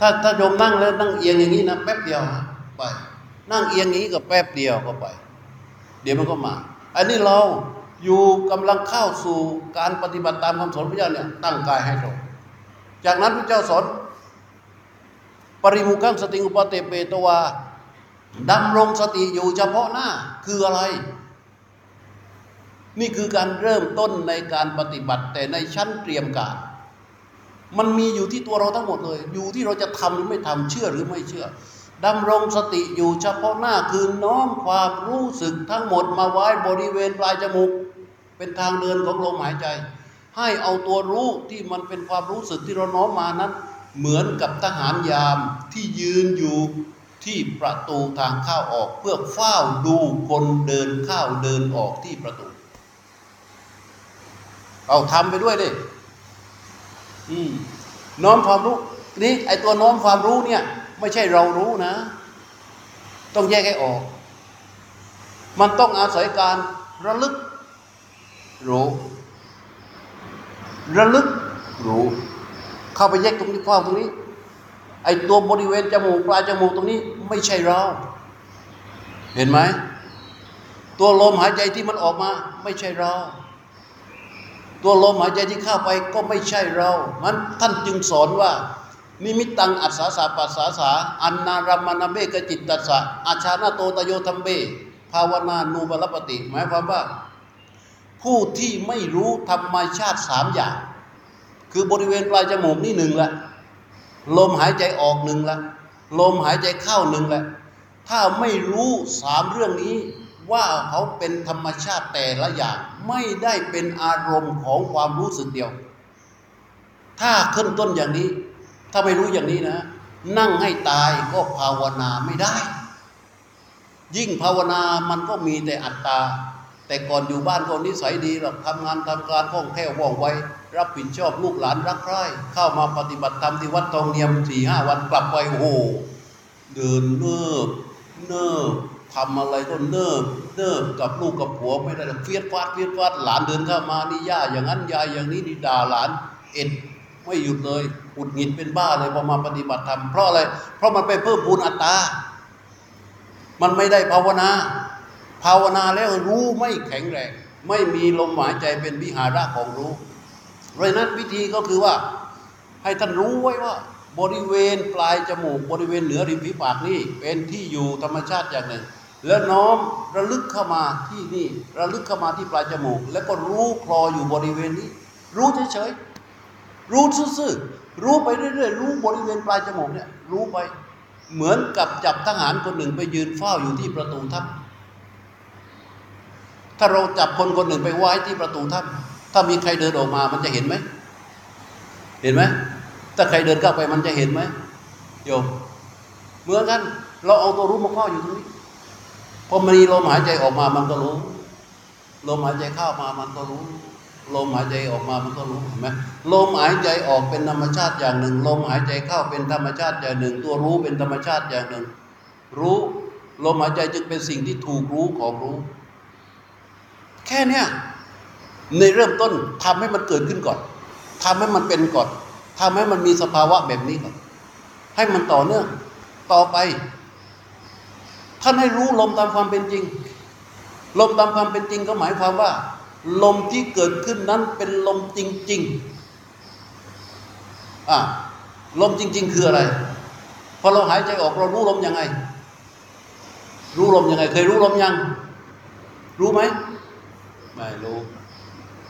ถ้าถ้าโยมนั่งแล้วนั่งเอียงอย่างนี้นะแป๊บเดียวนะไป นั่งเอียงอย่างนี้ก็แป๊บเดียวก็ไป เดี๋ยวมันก็มา อันนี้เราอยู่กำลังเข้าสู่การปฏิบัติตามคำสอนพระเจ้าเนี่ยตั้งกายให้ตรงจากนั้นพระเจ้าสอนปริมุขังสติอุปเตเปตวาดำรงสติอยู่เฉพาะหน้าคืออะไร นี่คือการเริ่มต้นในการปฏิบัติแต่ในชั้นเตรียมการ มันมีอยู่ที่ตัวเราทั้งหมดเลย อยู่ที่เราจะทำหรือไม่ทำเชื่อหรือไม่เชื่อดำรงสติอยู่เฉพาะหน้าคือน้อมความรู้สึกทั้งหมดมาไว้บริเวณปลายจมูก เป็นทางเดินของลมหายใจ ให้เอาตัวรู้ที่มันเป็นความรู้สึกที่เราน้อมมานั้น เหมือนกับทหารยามที่ยืนอยู่ที่ประตูทางเข้าออกเพื่อเฝ้าดูคนเดินเข้าเดินออกที่ประตู เอาทำไปด้วยดิน้อมความรู้นี่ไอตัวน้อมความรู้เนี่ย ไม่ใช่เรารู้นะ ต้องแยกให้ออก มันต้องอาศัยการระลึกรู้ระลึกรู้เข้าไปแยกตรงนี้ความตรงนี้ ไอตัวบริเวณจมูกปลายจมูกตรงนี้ ไม่ใช่เรา เห็นไหม ตัวลมหายใจที่มันออกมา ไม่ใช่เรา ตัวลมหายใจที่เข้าไปก็ไม่ใช่เรามันท่านจึงสอนว่า นิมิตังอัศสาสาปัสสาสาอันนารามนเบกจิตตัสสะอาชานาโตตโยธรรมเบ ภาวนานูบลปติหมายความว่า ผู้ที่ไม่รู้ธรรมชาติสามอย่าง คือบริเวณปลายจมูกนี่หนึ่งละลมหายใจออกหนึ่งละลมหายใจเข้าหนึ่งละถ้าไม่รู้สามเรื่องนี้ ว่าเขาเป็นธรรมชาติแต่ละอย่างไม่ได้เป็นอารมณ์ของความรู้สึกเดียว ถ้าขึ้นต้นอย่างนี้ ถ้าไม่รู้อย่างนี้นะ นั่งให้ตายก็ภาวนาไม่ได้ ยิ่งภาวนามันก็มีแต่อัตตา แต่ก่อนอยู่บ้านก็นิสัยดีหรอกทำงานทำการคล่องแคล่วว่องไวรับผิดชอบลูกหลานรักใคร่เข้ามาปฏิบัติธรรมที่วัดทองเนียมสี่ห้าวันกลับไปโอ้โหเดินเนิบเนิบ ทำอะไรก็เนิบเนิบกับลูกกับผัวไม่ได้เฟียดฟาดเฟียดฟาดหลานเดินเข้ามานี่ย่าอย่างนั้นยายอย่างนี้นี่ด่าหลานเอ็ดไม่หยุดเลยอุดหงิดเป็นบ้าเลยพอมาปฏิบัติธรรมเพราะอะไร เพราะมันไปเพิ่มพูนอัตตา มันไม่ได้ภาวนา ภาวนาแล้วรู้ไม่แข็งแรง ไม่มีลมหายใจเป็นวิหาระของรู้เพราะฉะนั้นวิธีก็คือว่า ให้ท่านรู้ไว้ว่า บริเวณปลายจมูกบริเวณเหนือริมฝีปากนี่เป็นที่อยู่ธรรมชาติอย่างหนึ่ง แล้วน้อมระลึกเข้ามาที่นี่ระลึกเข้ามาที่ปลายจมูก แล้วก็รู้คลออยู่บริเวณนี้ รู้เฉยๆรู้ซื่อๆรู้ไปเรื่อยๆรู้บริเวณปลายจมูกเนี่ยรู้ไปเหมือนกับจับทหารคนหนึ่งไปยืนเฝ้าอยู่ที่ประตูถ้ำถ้าเราจับคนคนหนึ่งไปไว้ที่ประตูถ้ำถ้ามีใครเดินออกมามันจะเห็นไหมเห็นไหมถ้าใครเดินเข้าไปมันจะเห็นไหมโยมเหมือนกันเราเอาตัวรู้มาครอบอยู่ตรงนี้ พอมีลมหายใจออกมามันก็รู้ ลมหายใจเข้ามามันก็รู้ ลมหายใจออกมามันก็รู้เห็นไหมลมหายใจออกเป็นธรรมชาติอย่างหนึ่ง ลมหายใจเข้าเป็นธรรมชาติอย่างหนึ่ง ตัวรู้เป็นธรรมชาติอย่างหนึ่ง รู้ลมหายใจจึงเป็นสิ่งที่ถูกรู้ของรู้ แค่เนี้ยในเริ่มต้นทำให้มันเกิดขึ้นก่อนทำให้มันเป็นก่อนทำให้มันมีสภาวะแบบนี้ก่อน ให้มันต่อเนื่อง ต่อไป ท่านให้รู้ลมตามความเป็นจริง ลมตามความเป็นจริงก็หมายความว่า ลมที่เกิดขึ้นนั้นเป็นลมจริง ๆอะลมจริง ๆ คืออะไรพอเราหายใจออกเรารู้ลมยังไง รู้ลมยังไง เคยรู้ลมยัง รู้ไหมไม่รู้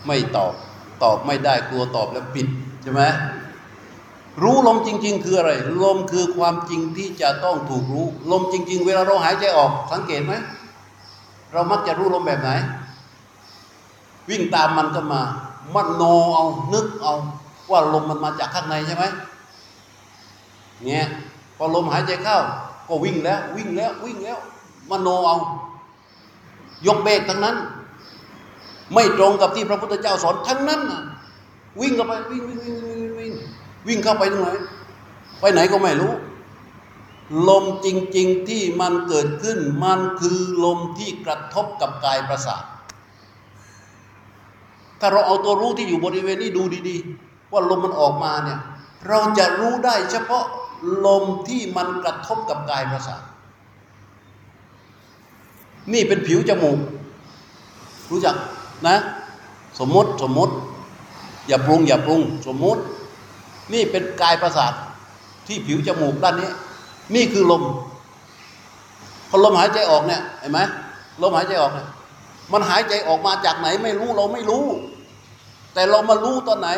ไม่ตอบ ตอบไม่ได้กลัวตอบแล้วปิดใช่ไหม รู้ลมจริง ๆ คืออะไร ลมคือความจริงที่จะต้องถูกรู้ ลมจริง ๆ เวลาเราหายใจออก สังเกตไหมเรามักจะรู้ลมแบบไหน วิ่งตามมันก็มา มันโนเอานึกเอา ว่าลมมันมาจากข้างในใช่ไหมเนี่ยพอลมหายใจเข้า ก็วิ่งแล้ว วิ่งแล้ววิ่งแล้วมโนเอา ยกเบรกทั้งนั้น ไม่ตรงกับที่พระพุทธเจ้าสอนทั้งนั้นวิ่งเข้าไปวิ่งวิ่งวิ่งวิ่งวิ่ง วิ่งเข้าไปตรงไหน ไปไหนก็ไม่รู้ ลมจริง ๆที่มันเกิดขึ้น มันคือลมที่กระทบกับกายประสาท ถ้าเราเอาตัวรู้ที่อยู่บริเวณนี้ดูดีๆ ว่าลมมันออกมาเนี่ย เราจะรู้ได้เฉพาะลมที่มันกระทบกับกายประสาท นี่เป็นผิวจมูก รู้จักนะ สมมติสมมติ อย่าปรุงอย่าปรุง สมมติ นี่เป็นกายประสาทที่ผิวจมูกด้านนี้ นี่คือลม พอลมหายใจออกเนี่ยเห็นไหมลมหายใจออกเนี่ยมันหายใจออกมาจากไหนไม่รู้เราไม่รู้ แต่เรามารู้ตอนไหน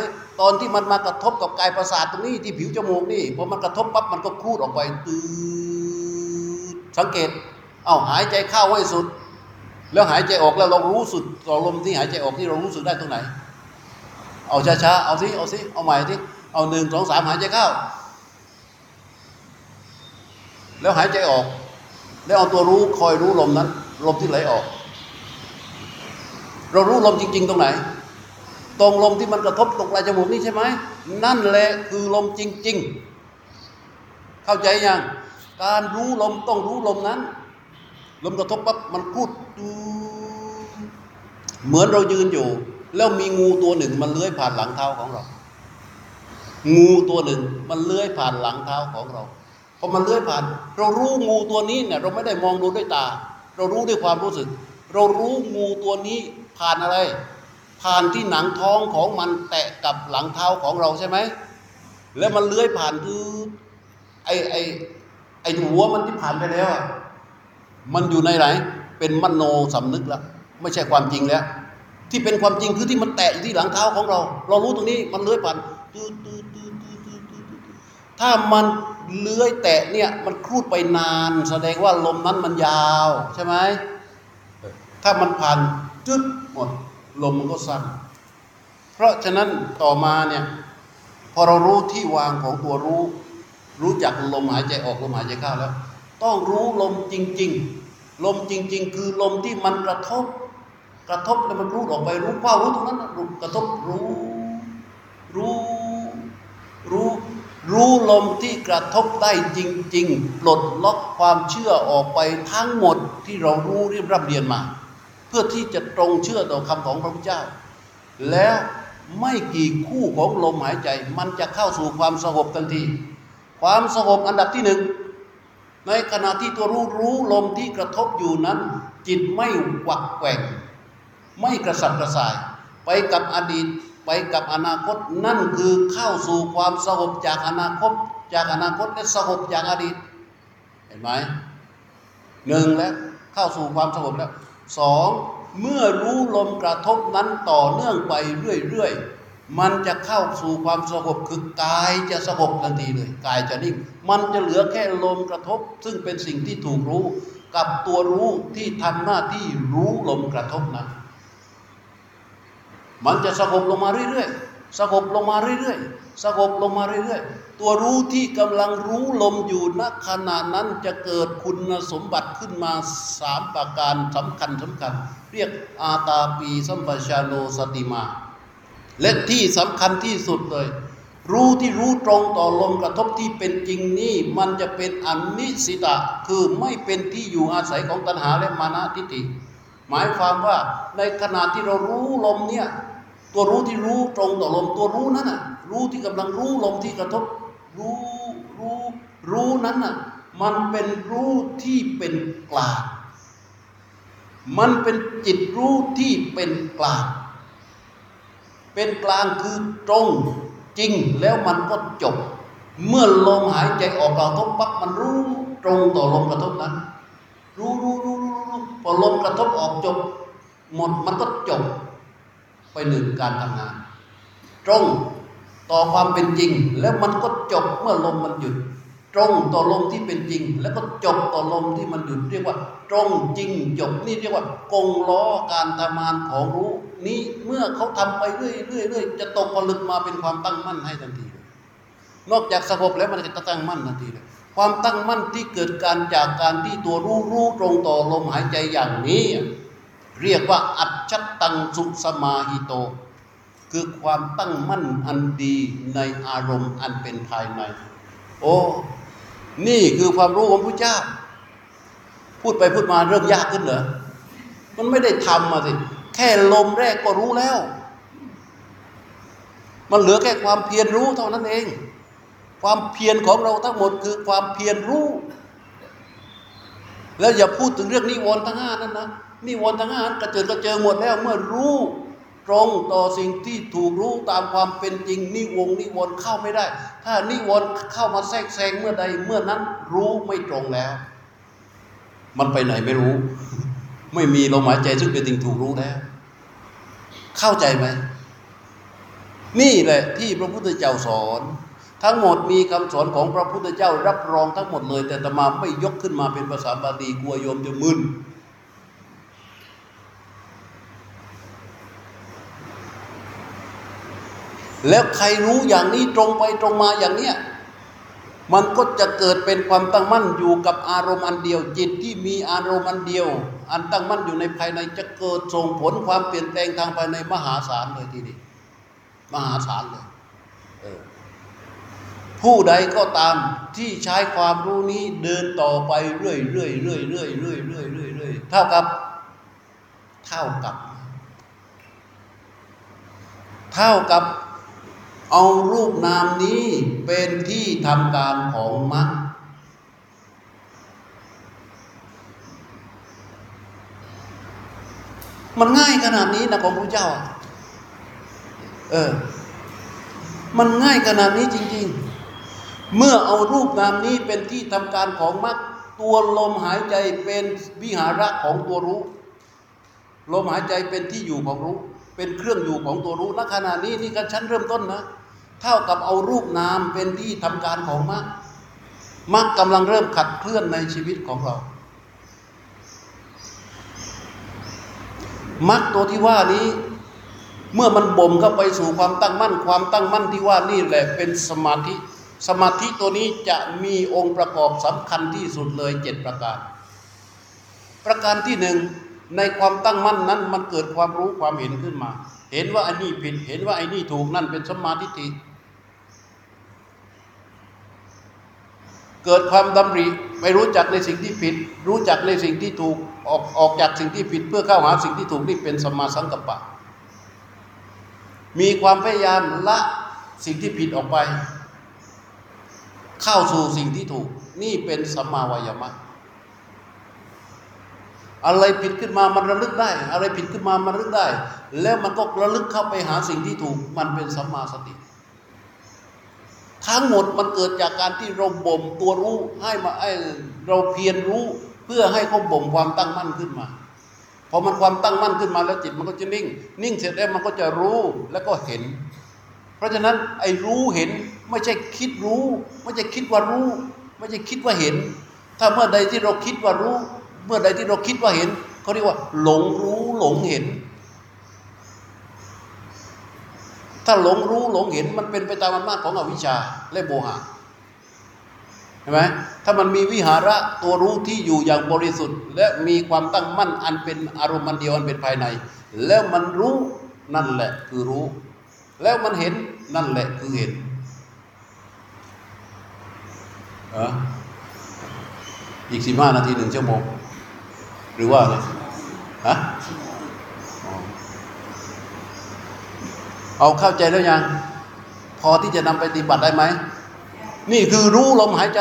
ตอนที่มันมากระทบกับกายประสาทตรงนี้ที่ผิวจมูกนี่พอมันกระทบปั๊บมันก็คูดออกไปตืดสังเกต เอาหายใจเข้าให้สุด แล้วหายใจออกแล้วเรารู้สึกต่อลมที่หายใจออกที่เรารู้สึกได้ตรงไหน เอาช้าๆเอาสิเอาสิเอาใหม่สิ เอาหนึ่งสองสามหายใจเข้า แล้วหายใจออก แล้วเอาตัวรู้คอยรู้ลมนั้น ลมที่ไหลออก เรารู้ลมจริง ๆ ตรงไหน ตรงลมที่มันกระทบตรงปลายจมูกนี่ใช่ไหม นั่นแหละคือลมจริง ๆ เข้าใจยัง การรู้ลมต้องรู้ลมนั้น ลมกระทบปั๊บมันพูดดูเหมือนเรายืนอยู่ แล้วมีงูตัวหนึ่งมันเลื้อยผ่านหลังเท้าของเรา งูตัวหนึ่งมันเลื้อยผ่านหลังเท้าของเราพอมันเลื้อยผ่าน เรารู้งูตัวนี้เนี่ยเราไม่ได้มองดูด้วยตา เรารู้ด้วยความรู้สึก เรารู้งูตัวนี้ผ่านอะไร ผ่านที่หนังท้องของมันแตะกับหลังเท้าของเราใช่ไหมแล้วมันเลื้อยผ่านคือไอไอไอหัวมันที่ผ่านไปแล้วมันอยู่ในไหน เป็นมโนสำนึกแล้วไม่ใช่ความจริงแล้ว ที่เป็นความจริงคือที่มันแตะอยู่ที่หลังเท้าของเรา เรารู้ตรงนี้มันเลื้อยผ่านตื้อตื้อตื้อตื้อตื้อตื้อ ถ้ามันเลื้อยแตะเนี่ยมันครูดไปนาน แสดงว่าลมนั้นมันยาวใช่ไหมถ้ามันผ่านจึ๊ดหมดลมมันก็สั้นเพราะฉะนั้นต่อมาเนี่ยพอเรารู้ที่วางของตัวรู้ รู้จักลมหายใจออกลมหายใจเข้าแล้ว ต้องรู้ลมจริง ๆ ลมจริง ๆ คือลมที่มันกระทบ กระทบแล้วมันรู้ออกไปรู้เป้ารู้ตรงนั้นรู้กระทบรู้ รู้รู้ รู้ลมที่กระทบได้จริง ๆ ปลดล็อกความเชื่อออกไปทั้งหมดที่เรารู้เรียบรับเรียนมา เพื่อที่จะตรงเชื่อต่อคำของพระพุทธเจ้า แล้วไม่กี่คู่ของลมหายใจ มันจะเข้าสู่ความสงบทันที ความสงบอันดับที่หนึ่งในขณะที่ตัวรู้รู้ลมที่กระทบอยู่นั้น จิตไม่หวักแกว่ง ไม่กระสับกระส่าย ไปกับอดีต ไปกับอนาคต นั่นคือเข้าสู่ความสงบจากอนาคต จากอนาคตและสงบจากอดีต เห็นไหมหนึ่งแล้วเข้าสู่ความสงบแล้วสองเมื่อรู้ลมกระทบนั้นต่อเนื่องไปเรื่อยๆ มันจะเข้าสู่ความสงบคือกายจะสงบทันทีเลยกายจะนิ่ง มันจะเหลือแค่ลมกระทบ ซึ่งเป็นสิ่งที่ถูกรู้ กับตัวรู้ที่ทำหน้าที่รู้ลมกระทบนั้น มันจะสงบลงมาเรื่อยๆสงบลงมาเรื่อยๆสงบลงมาเรื่อยๆ ตัวรู้ที่กำลังรู้ลมอยู่ณขณะนั้นจะเกิดคุณสมบัติขึ้นมาสามประการสำคัญสำคัญ เรียกอาตาปีสัมปชาโนสติมา และที่สำคัญที่สุดเลย รู้ที่รู้ตรงต่อลมกระทบที่เป็นจริงนี่มันจะเป็นอนิสิตะ คือไม่เป็นที่อยู่อาศัยของตัณหาและมานะทิฏฐิหมายความว่าในขณะที่เรารู้ลมเนี่ย ตัวรู้ที่รู้ตรงต่อลมตัวรู้นั้นน่ะ รู้ที่กำลังรู้ลมที่กระทบ รู้รู้รู้นั้นน่ะ มันเป็นรู้ที่เป็นกลางมันเป็นจิตรู้ที่เป็นกลาง เป็นกลางคือตรงจริงแล้วมันก็จบ เมื่อลมหายใจออกกระทบปั๊บมันรู้ตรงต่อลมกระทบนั้น รู้รู้รู้รู้รู้พอลมกระทบออกจบ หมดมันก็จบ หนึ่งการทำงาน ตรงต่อความเป็นจริง แล้วมันก็จบเมื่อลมมันหยุด ตรงต่อลมที่เป็นจริง แล้วก็จบต่อลมที่มันหยุดเรียกว่า ตรงจริงจบนี่เรียกว่ากงล้อการทำงานของรู้นี้เมื่อเขาทำไปเรื่อยเรื่อยเรื่อยจะตกผลึกมาเป็นความตั้งมั่นให้ทันทีเลยนอกจากสงบแล้วมันจะตั้งมั่นทันทีเลยความตั้งมั่นที่เกิดการจากการที่ตัวรู้รู้ตรงต่อลมหายใจอย่างนี้ เรียกว่าอัจฉตังสุสมาหิโต คือความตั้งมั่นอันดีในอารมณ์อันเป็นภายใน โอ้นี่คือความรู้ของพระเจ้า พูดไปพูดมาเริ่มยากขึ้นเหรอมันไม่ได้ทำมาสิ แค่ลมแรกก็รู้แล้ว มันเหลือแค่ความเพียรรู้เท่านั้นเอง ความเพียรของเราทั้งหมดคือความเพียรรู้ แล้วอย่าพูดถึงเรื่องนิวรณ์ทั้งห้านั่นนะ นิวรณ์ทั้งห้ากระเจิดกระเจิงหมดแล้วเมื่อรู้ตรงต่อสิ่งที่ถูกรู้ตามความเป็นจริง นิวงนิวรณ์เข้าไม่ได้ ถ้านิวรณ์เข้ามาแทรกแซงเมื่อใดเมื่อนั้นรู้ไม่ตรงแล้ว มันไปไหนไม่รู้ ไม่มีลมหายใจซึ่งเป็นสิ่งถูกรู้แล้ว เข้าใจไหมนี่แหละที่พระพุทธเจ้าสอน ทั้งหมดมีคำสอนของพระพุทธเจ้ารับรองทั้งหมดเลย แต่ตมาไม่ยกขึ้นมาเป็นภาษาบาลีกลัวโยมจะมึน แล้วใครรู้อย่างนี้ตรงไปตรงมาอย่างเนี้ยมันก็จะเกิดเป็นความตั้งมั่นอยู่กับอารมณ์อันเดียว จิตที่มีอารมณ์อันเดียว อันตั้งมั่นอยู่ในภายในจะเกิดส่งผลความเปลี่ยนแปลงทางภายในมหาศาลเลยทีนี้มหาศาลเลยเออผู้ใดก็ตามที่ใช้ความรู้นี้เดินต่อไปเรื่อยเรื่อยเรื่อยเรื่อยเรื่อยเรื่อยเรื่อยเรื่อยเท่ากับ เท่ากับ เท่ากับ เอารูปนามนี้เป็นที่ทำการของมรรคมันง่ายขนาดนี้นะของพระเจ้า เออ มันง่ายขนาดนี้จริง ๆ เมื่อเอารูปนามนี้เป็นที่ทำการของมรรคตัวลมหายใจเป็นวิหาระของตัวรู้ ลมหายใจเป็นที่อยู่ของรู้ เป็นเครื่องอยู่ของตัวรู้ณขณะนี้นี่กันชั้นเริ่มต้นนะ เท่ากับเอารูปนามเป็นที่ทำการของมรรคมรรคกำลังเริ่มขัดเคลื่อนในชีวิตของเรามรรคตัวที่ว่านี้ เมื่อมันบ่มเข้าไปสู่ความตั้งมั่น ความตั้งมั่นที่ว่านี่แหละเป็นสมาธิ สมาธิตัวนี้จะมีองค์ประกอบสำคัญที่สุดเลยเจ็ดประการ ประการที่หนึ่งในความตั้งมั่นนั้นมันเกิดความรู้ความเห็นขึ้นมา เห็นว่าไอันนี้ผิด เห็นว่าไอ้นี่ถูกนั่นเป็นสมาธิฏฐิ เกิดความดำริไปรู้จักในสิ่งที่ผิด รู้จักในสิ่งที่ถูกออกออกจากสิ่งที่ผิด เพื่อเข้าหาสิ่งที่ถูกนี่เป็นสมมาสังกัปปะ มีความพยายามละสิ่งที่ผิดออกไป เข้าสู่สิ่งที่ถูก นี่เป็นสัมมาวายามะอะไรผิดขึ้นมามันระลึกได้ อะไรผิดขึ้นมามันระลึกได้ แล้วมันก็ระลึกเข้าไปหาสิ่งที่ถูก มันเป็นสัมมาสติ ทั้งหมดมันเกิดจากการที่เราบ่มตัวรู้ให้มาไอเราเพียรรู้เพื่อให้เขาบ่มความตั้งมั่นขึ้นมาพอมันความตั้งมั่นขึ้นมาแล้วจิตมันก็จะนิ่ง นิ่งเสร็จแล้วมันก็จะรู้แล้วก็เห็น เพราะฉะนั้นไอ้รู้เห็นไม่ใช่คิดรู้ ไม่ใช่คิดว่ารู้ ไม่ใช่คิดว่าเห็น ถ้าเมื่อใดที่เราคิดว่ารู้ เมื่อใดที่เราคิดว่าเห็นเขาเรียกว่า หลงรู้หลงเห็น ถ้าหลงรู้หลงเห็นมันเป็นไปตามอำนาจของอวิชชาและโมหะเห็นไหมถ้ามันมีวิหาระตัวรู้ที่อยู่อย่างบริสุทธิ์ และมีความตั้งมั่นอันเป็นอารมณ์เดียวอันเป็นภายใน แล้วมันรู้นั่นแหละคือรู้ แล้วมันเห็นนั่นแหละคือเห็นอออีกสิบห้านาทีหนึ่งชั่วโมง หรือว่าอะไรฮะอ๋อ เอาเข้าใจแล้วยัง พอที่จะนำไปปฏิบัติได้ไหม นี่คือรู้ลมหายใจ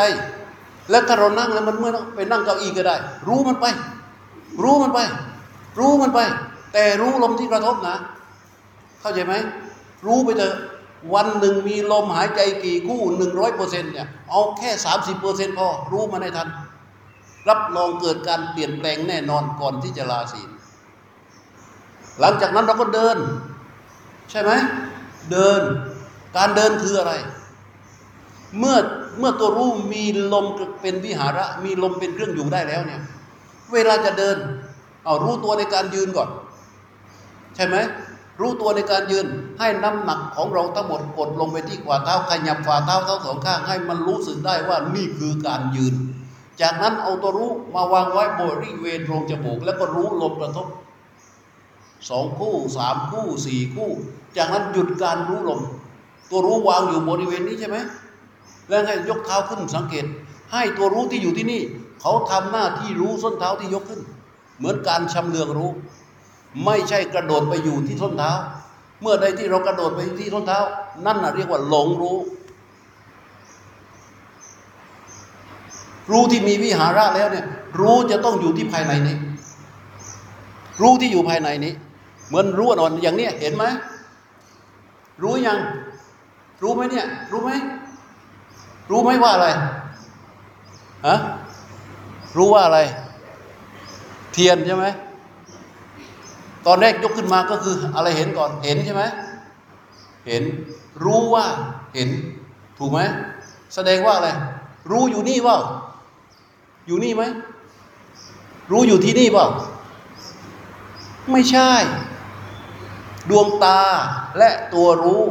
แล้วถ้าเรานั่งแล้วมันเมื่อไปนั่งเก้าอี้ก็ได้ รู้มันไป รู้มันไป รู้มันไป แต่รู้ลมที่กระทบนะ เข้าใจไหม รู้ไปเถอะวันหนึ่งมีลมหายใจกี่คู่หนึ่งร้อยเปอร์เซ็นต์เนี่ยเอาแค่สามสิบเปอร์เซ็นต์พอ รู้มาได้ทัน รับรองเกิดการเปลี่ยนแปลงแน่นอนก่อนที่จะลาศีลหลังจากนั้นเราก็เดิน ใช่ไหมเดิน การเดินคืออะไร เมื่อเมื่อตัวรู้มีลมเป็นวิหาระ มีลมเป็นเครื่องอยู่ได้แล้วเนี่ย เวลาจะเดิน เอารู้ตัวในการยืนก่อน ใช่ไหมรู้ตัวในการยืน ให้น้ำหนักของเราทั้งหมดกดลงไปที่ขวาเท้าขยับฝ่าเท้าทั้งสองข้างให้มันรู้สึกได้ว่านี่คือการยืน จากนั้นเอาตัวรู้มาวางไว้บริเวณโพรงจมูก แล้วก็รู้ลมกระทบ สองคู่สามคู่สี่คู่ จากนั้นหยุดการรู้ลม ตัวรู้วางอยู่บริเวณนี้ใช่ไหมแล้วให้ยกเท้าขึ้นสังเกต ให้ตัวรู้ที่อยู่ที่นี่ เขาทำหน้าที่รู้ส้นเท้าที่ยกขึ้น เหมือนการชำเลืองรู้ ไม่ใช่กระโดดไปอยู่ที่ส้นเท้า เมื่อใดที่เรากระโดดไปที่ส้นเท้า นั่นน่ะเรียกว่าหลงรู้ รู้ที่มีวิหาระแล้วเนี่ยรู้จะต้องอยู่ที่ภายในนี้ รู้ที่อยู่ภายในนี้ เหมือนรู้อ่อนอย่างเนี้ยเห็นไหมรู้ยัง รู้ไหมเนี่ย รู้ไหมรู้ไหมว่าอะไรฮะรู้ว่าอะไร เทียนใช่ไหมตอนแรกยกขึ้นมาก็คืออะไรเห็นก่อนเห็นใช่ไหมเห็นรู้ว่าเห็น ถูกไหมแสดงว่าอะไร รู้อยู่นี่เปล่าอยู่นี่ไหมรู้อยู่ที่นี่เปล่าไม่ใช่ ดวงตาและตัวรู้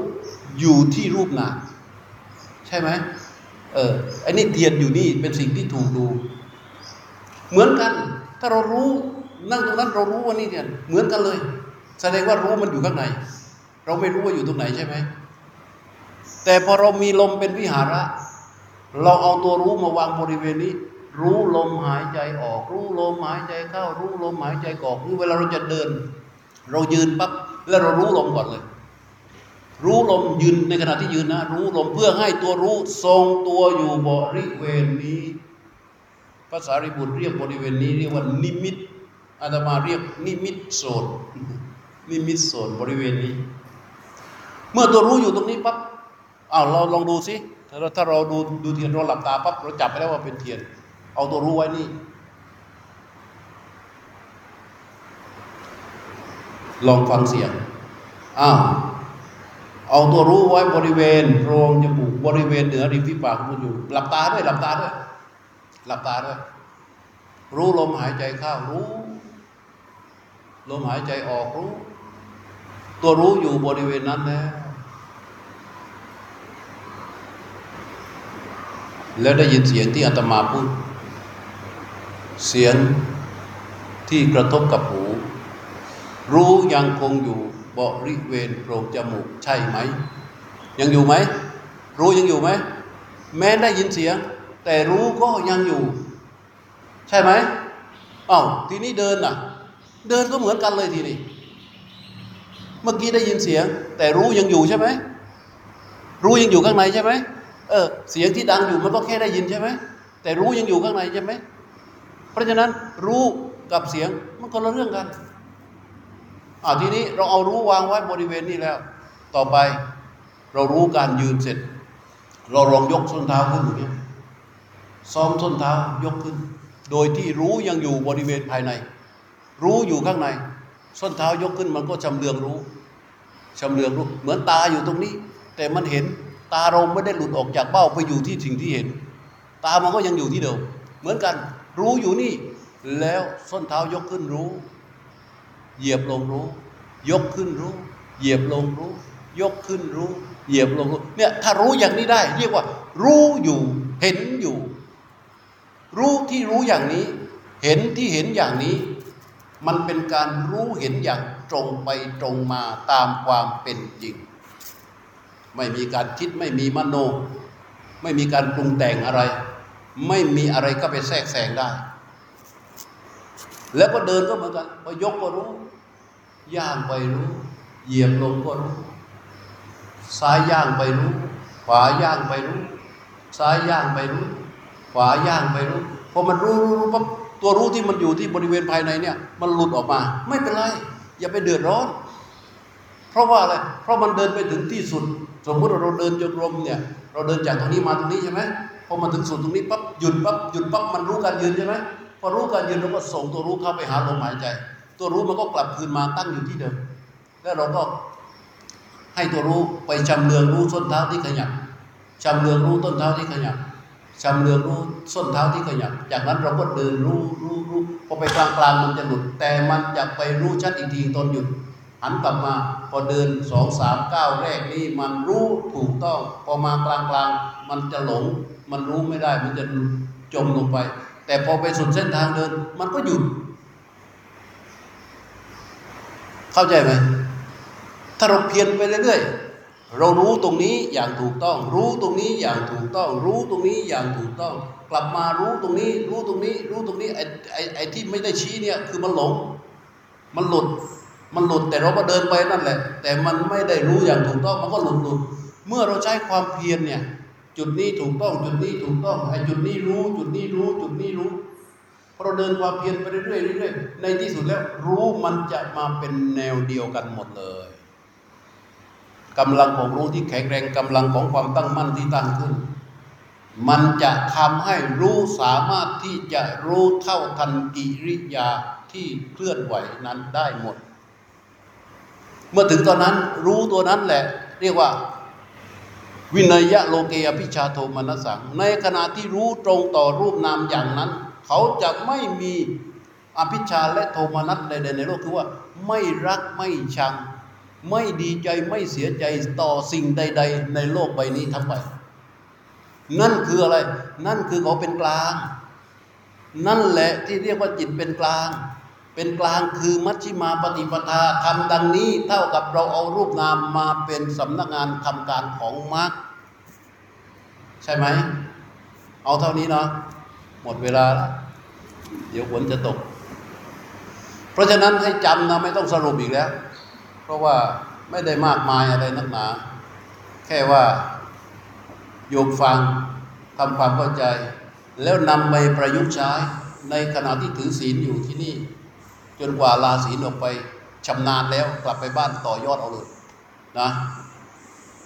อยู่ที่รูปนาม ใช่ไหมเอออ้นี่เทียนอยู่นี่เป็นสิ่งที่ถูกดู เหมือนกัน ถ้าเรารู้นั่งตรงนั้นเรารู้ว่านี่เทียนเหมือนกันเลย แสดงว่ารู้มันอยู่ข้างใน เราไม่รู้ว่าอยู่ตรงไหนใช่ไหมแต่พอเรามีลมเป็นวิหาระ เราเอาตัวรู้มาวางบริเวณนี้ รู้ลมหายใจออก รู้ลมหายใจเข้า รู้ลมหายใจออกคือเวลาเราจะเดิน เรายืนปั๊บ แล้วเรารู้ลมก่อนเลย รู้ลมยืนในขณะที่ยืนนะ รู้ลมเพื่อให้ตัวรู้ทรงตัวอยู่บริเวณนี้ภาษาริบุตรเรียกบริเวณนี้เรียกว่านิมิตอาตมาเรียกนิมิตโซนนิมิตโซนบริเวณนี้ เมื่อตัวรู้อยู่ตรงนี้ปั๊บอ้าวเราลองดูสิถ้าเราถ้าเราดูดูเทียนเราหลับตาปั๊บเราจับไปแล้วว่าเป็นเทียน เอาตัวรู้ไว้นี่ ลองฟังเสียงอ้าวเอาตัวรู้ไว้บริเวณโพรงจมูกบริเวณเหนือริมฝีปากคุณอยู่ หลับตาด้วยหลับตาด้วย หลับตาด้วย รู้ลมหายใจเข้ารู้ ลมหายใจออกรู้ ตัวรู้อยู่บริเวณนั้นแล้วแล้วได้ยินเสียงที่อาตมาพูด เสียงที่กระทบกับหู รู้ยังคงอยู่บริเวณโพรงจมูกใช่ไหม ยังอยู่ไหม รู้ยังอยู่ไหม แม้ได้ยินเสียง แต่รู้ก็ยังอยู่ ใช่ไหมอ้าวทีนี้เดินน่ะ เดินก็เหมือนกันเลยทีนี้เมื่อกี้ได้ยินเสียง แต่รู้ยังอยู่ใช่ไหมรู้ยังอยู่ข้างในใช่ไหมเออเสียงที่ดังอยู่มันก็แค่ได้ยินใช่ไหมแต่รู้ยังอยู่ข้างในใช่ไหมเพราะฉะนั้นรู้กับเสียงมันคนละเรื่องกัน อ่าทีนี้เราเอารู้วางไว้บริเวณนี้แล้ว ต่อไปเรารู้การยืนเสร็จ เราลองยกส้นเท้าขึ้นอย่างนี้ซ้อมส้นเท้ายกขึ้น โดยที่รู้ยังอยู่บริเวณภายใน รู้อยู่ข้างใน ส้นเท้ายกขึ้นมันก็ชำเลืองรู้ชำเลืองรู้ เหมือนตาอยู่ตรงนี้ แต่มันเห็นตาเราไม่ได้หลุดออกจากเบ้าไปอยู่ที่สิ่งที่เห็น ตามันก็ยังอยู่ที่เดิมเหมือนกัน รู้อยู่นี่ แล้วส้นเท้ายกขึ้นรู้ เหยียบลงรู้ ยกขึ้นรู้ เหยียบลงรู้ ยกขึ้นรู้ เหยียบลงรู้ เนี่ยถ้ารู้อย่างนี้ได้ เรียกว่า รู้อยู่ เห็นอยู่ รู้ที่รู้อย่างนี้ เห็นที่เห็นอย่างนี้ มันเป็นการรู้เห็นอย่างตรงไปตรงมาตามความเป็นจริง ไม่มีการคิดไม่มีมโน ไม่มีการปรุงแต่งอะไร ไม่มีอะไรก็ไปแทรกแซงได้แล้วก็เดินก็เหมือนกันพอยกก็รู้ ย่างไปรู้ เหยียบลงก็รู้ ซ้ายย่างไปรู้ ขวาย่างไปรู้ ซ้ายย่างไปรู้ ขวาย่างไปรู้พอมันรู้รู้รู้ปั๊บตัวรู้ที่มันอยู่ที่บริเวณภายในเนี่ย มันหลุดออกมา ไม่เป็นไร อย่าไปเดือดร้อน เพราะว่าอะไร เพราะมันเดินไปถึงที่สุด สมมติเราเดินจงกรมเนี่ย เราเดินจากตรงนี้มาตรงนี้ใช่ไหมพอมาถึงสุดตรงนี้ปั๊บหยุดปั๊บหยุดปั๊บมันรู้การยืนใช่ไหมพอรู้การยืนเราก็ส่งตัวรู้เข้าไปหาลมหายใจ ตัวรู้มันก็กลับคืนมาตั้งอยู่ที่เดิม แล้วเราก็ให้ตัวรู้ไปจำเรืองรู้ส้นเท้าที่ขยับจำเรืองรู้ต้นเท้าที่ขยับจำเรืองรู้ส้นเท้าที่ขยับ จากนั้นเราก็เดินรู้รู้รู้พอไปกลางกลางมันจะหลุด แต่มันจะไปรู้ชัดอีกทีตอนหยุด หันกลับมาพอเดินสองสามเก้าแรกนี่มันรู้ถูกต้อง พอมากลางกลางมันจะหลง มันรู้ไม่ได้มันจะจมลงไป แต่พอไปสุดเส้นทางเดิน มันก็หยุด เข้าใจไหมถ้าเราเพียรไปเรื่อยๆ เรารู้ตรงนี้อย่างถูกต้อง รู้ตรงนี้อย่างถูกต้อง รู้ตรงนี้อย่างถูกต้อง กลับมารู้ตรงนี้ รู้ตรงนี้ รู้ตรงนี้ไอ้ไอ้ไอ้ที่ไม่ได้ชี้เนี่ยคือมันหลง มันหลุด มันหลุดแต่เราก็เดินไปนั่นแหละ แต่มันไม่ได้รู้อย่างถูกต้อง มันก็หลุดหลุด เมื่อเราใช้ความเพียรเนี่ย จุดนี้ถูกต้อง จุดนี้ถูกต้อง ไอ้จุดนี้รู้ จุดนี้รู้ จุดนี้รู้ พอเราเดินความเพียรไปเรื่อยๆเรื่อยๆในที่สุดแล้วรู้มันจะมาเป็นแนวเดียวกันหมดเลยกำลังของรู้ที่แข็งแรงกำลังของความตั้งมั่นที่ตั้งขึ้น มันจะทำให้รู้สามารถที่จะรู้เท่าทันกิริยาที่เคลื่อนไหวนั้นได้หมด เมื่อถึงตอนนั้นรู้ตัวนั้นแหละ เรียกว่า วินัยะโลเกอภิชาโทมนัสสัง ในขณะที่รู้ตรงต่อรูปนามอย่างนั้น เขาจะไม่มีอภิชาและโทมนัสใดๆในโลกคือว่าไม่รักไม่ชัง ไม่ดีใจไม่เสียใจต่อสิ่งใด ๆ ในโลกใบนี้ทั้งใบนั่นคืออะไร นั่นคือเขาเป็นกลาง นั่นแหละที่เรียกว่าจิตเป็นกลาง เป็นกลางคือมัชฌิมาปฏิปทาทำดังนี้เท่ากับเราเอารูปนามมาเป็นสำนักงานทำการของมรรคใช่ไหม เอาเท่านี้เนาะ หมดเวลาแล้วเดี๋ยวฝนจะตก เพราะฉะนั้นให้จำนะไม่ต้องสรุปอีกแล้ว เพราะว่าไม่ได้มากมายอะไรนักหนา แค่ว่าโยมฟังทำความเข้าใจ แล้วนำไปประยุกต์ใช้ในขณะที่ถือศีลอยู่ที่นี่ จนกว่าลาศีลออกไปชำนาญแล้วกลับไปบ้านต่อยอดเอาเลยนะ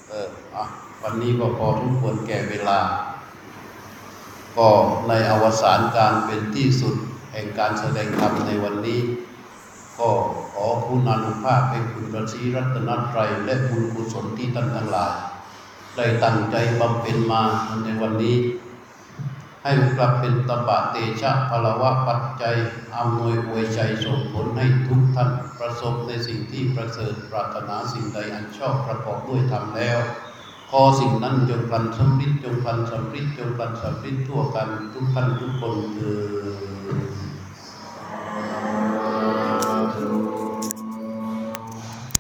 เอออะวันนี้ก็พอทุกควรแก่เวลา ก็ในอวสานการเป็นที่สุดแห่งการแสดงธรรมในวันนี้ ก็ขอคุณานุภาพให้คุณพระศรีรัตนตรัยและบุญกุศลที่ท่านทั้งหลาย ได้ตั้งใจบำเพ็ญมาในวันนี้ ให้กลับเป็นตบะเตชะพลวะปัจจัยอำนวยอวยใจส่งผลให้ทุกท่านประสบในสิ่งที่ประเสริฐปรารถนาสิ่งใดอันชอบประกอบด้วยธรรมแล้ว ขอสิ่งนั้นจงพันสำริดจงพันสำริดจงพันสำริดทั่วกันทุกท่านทุกคนเถิด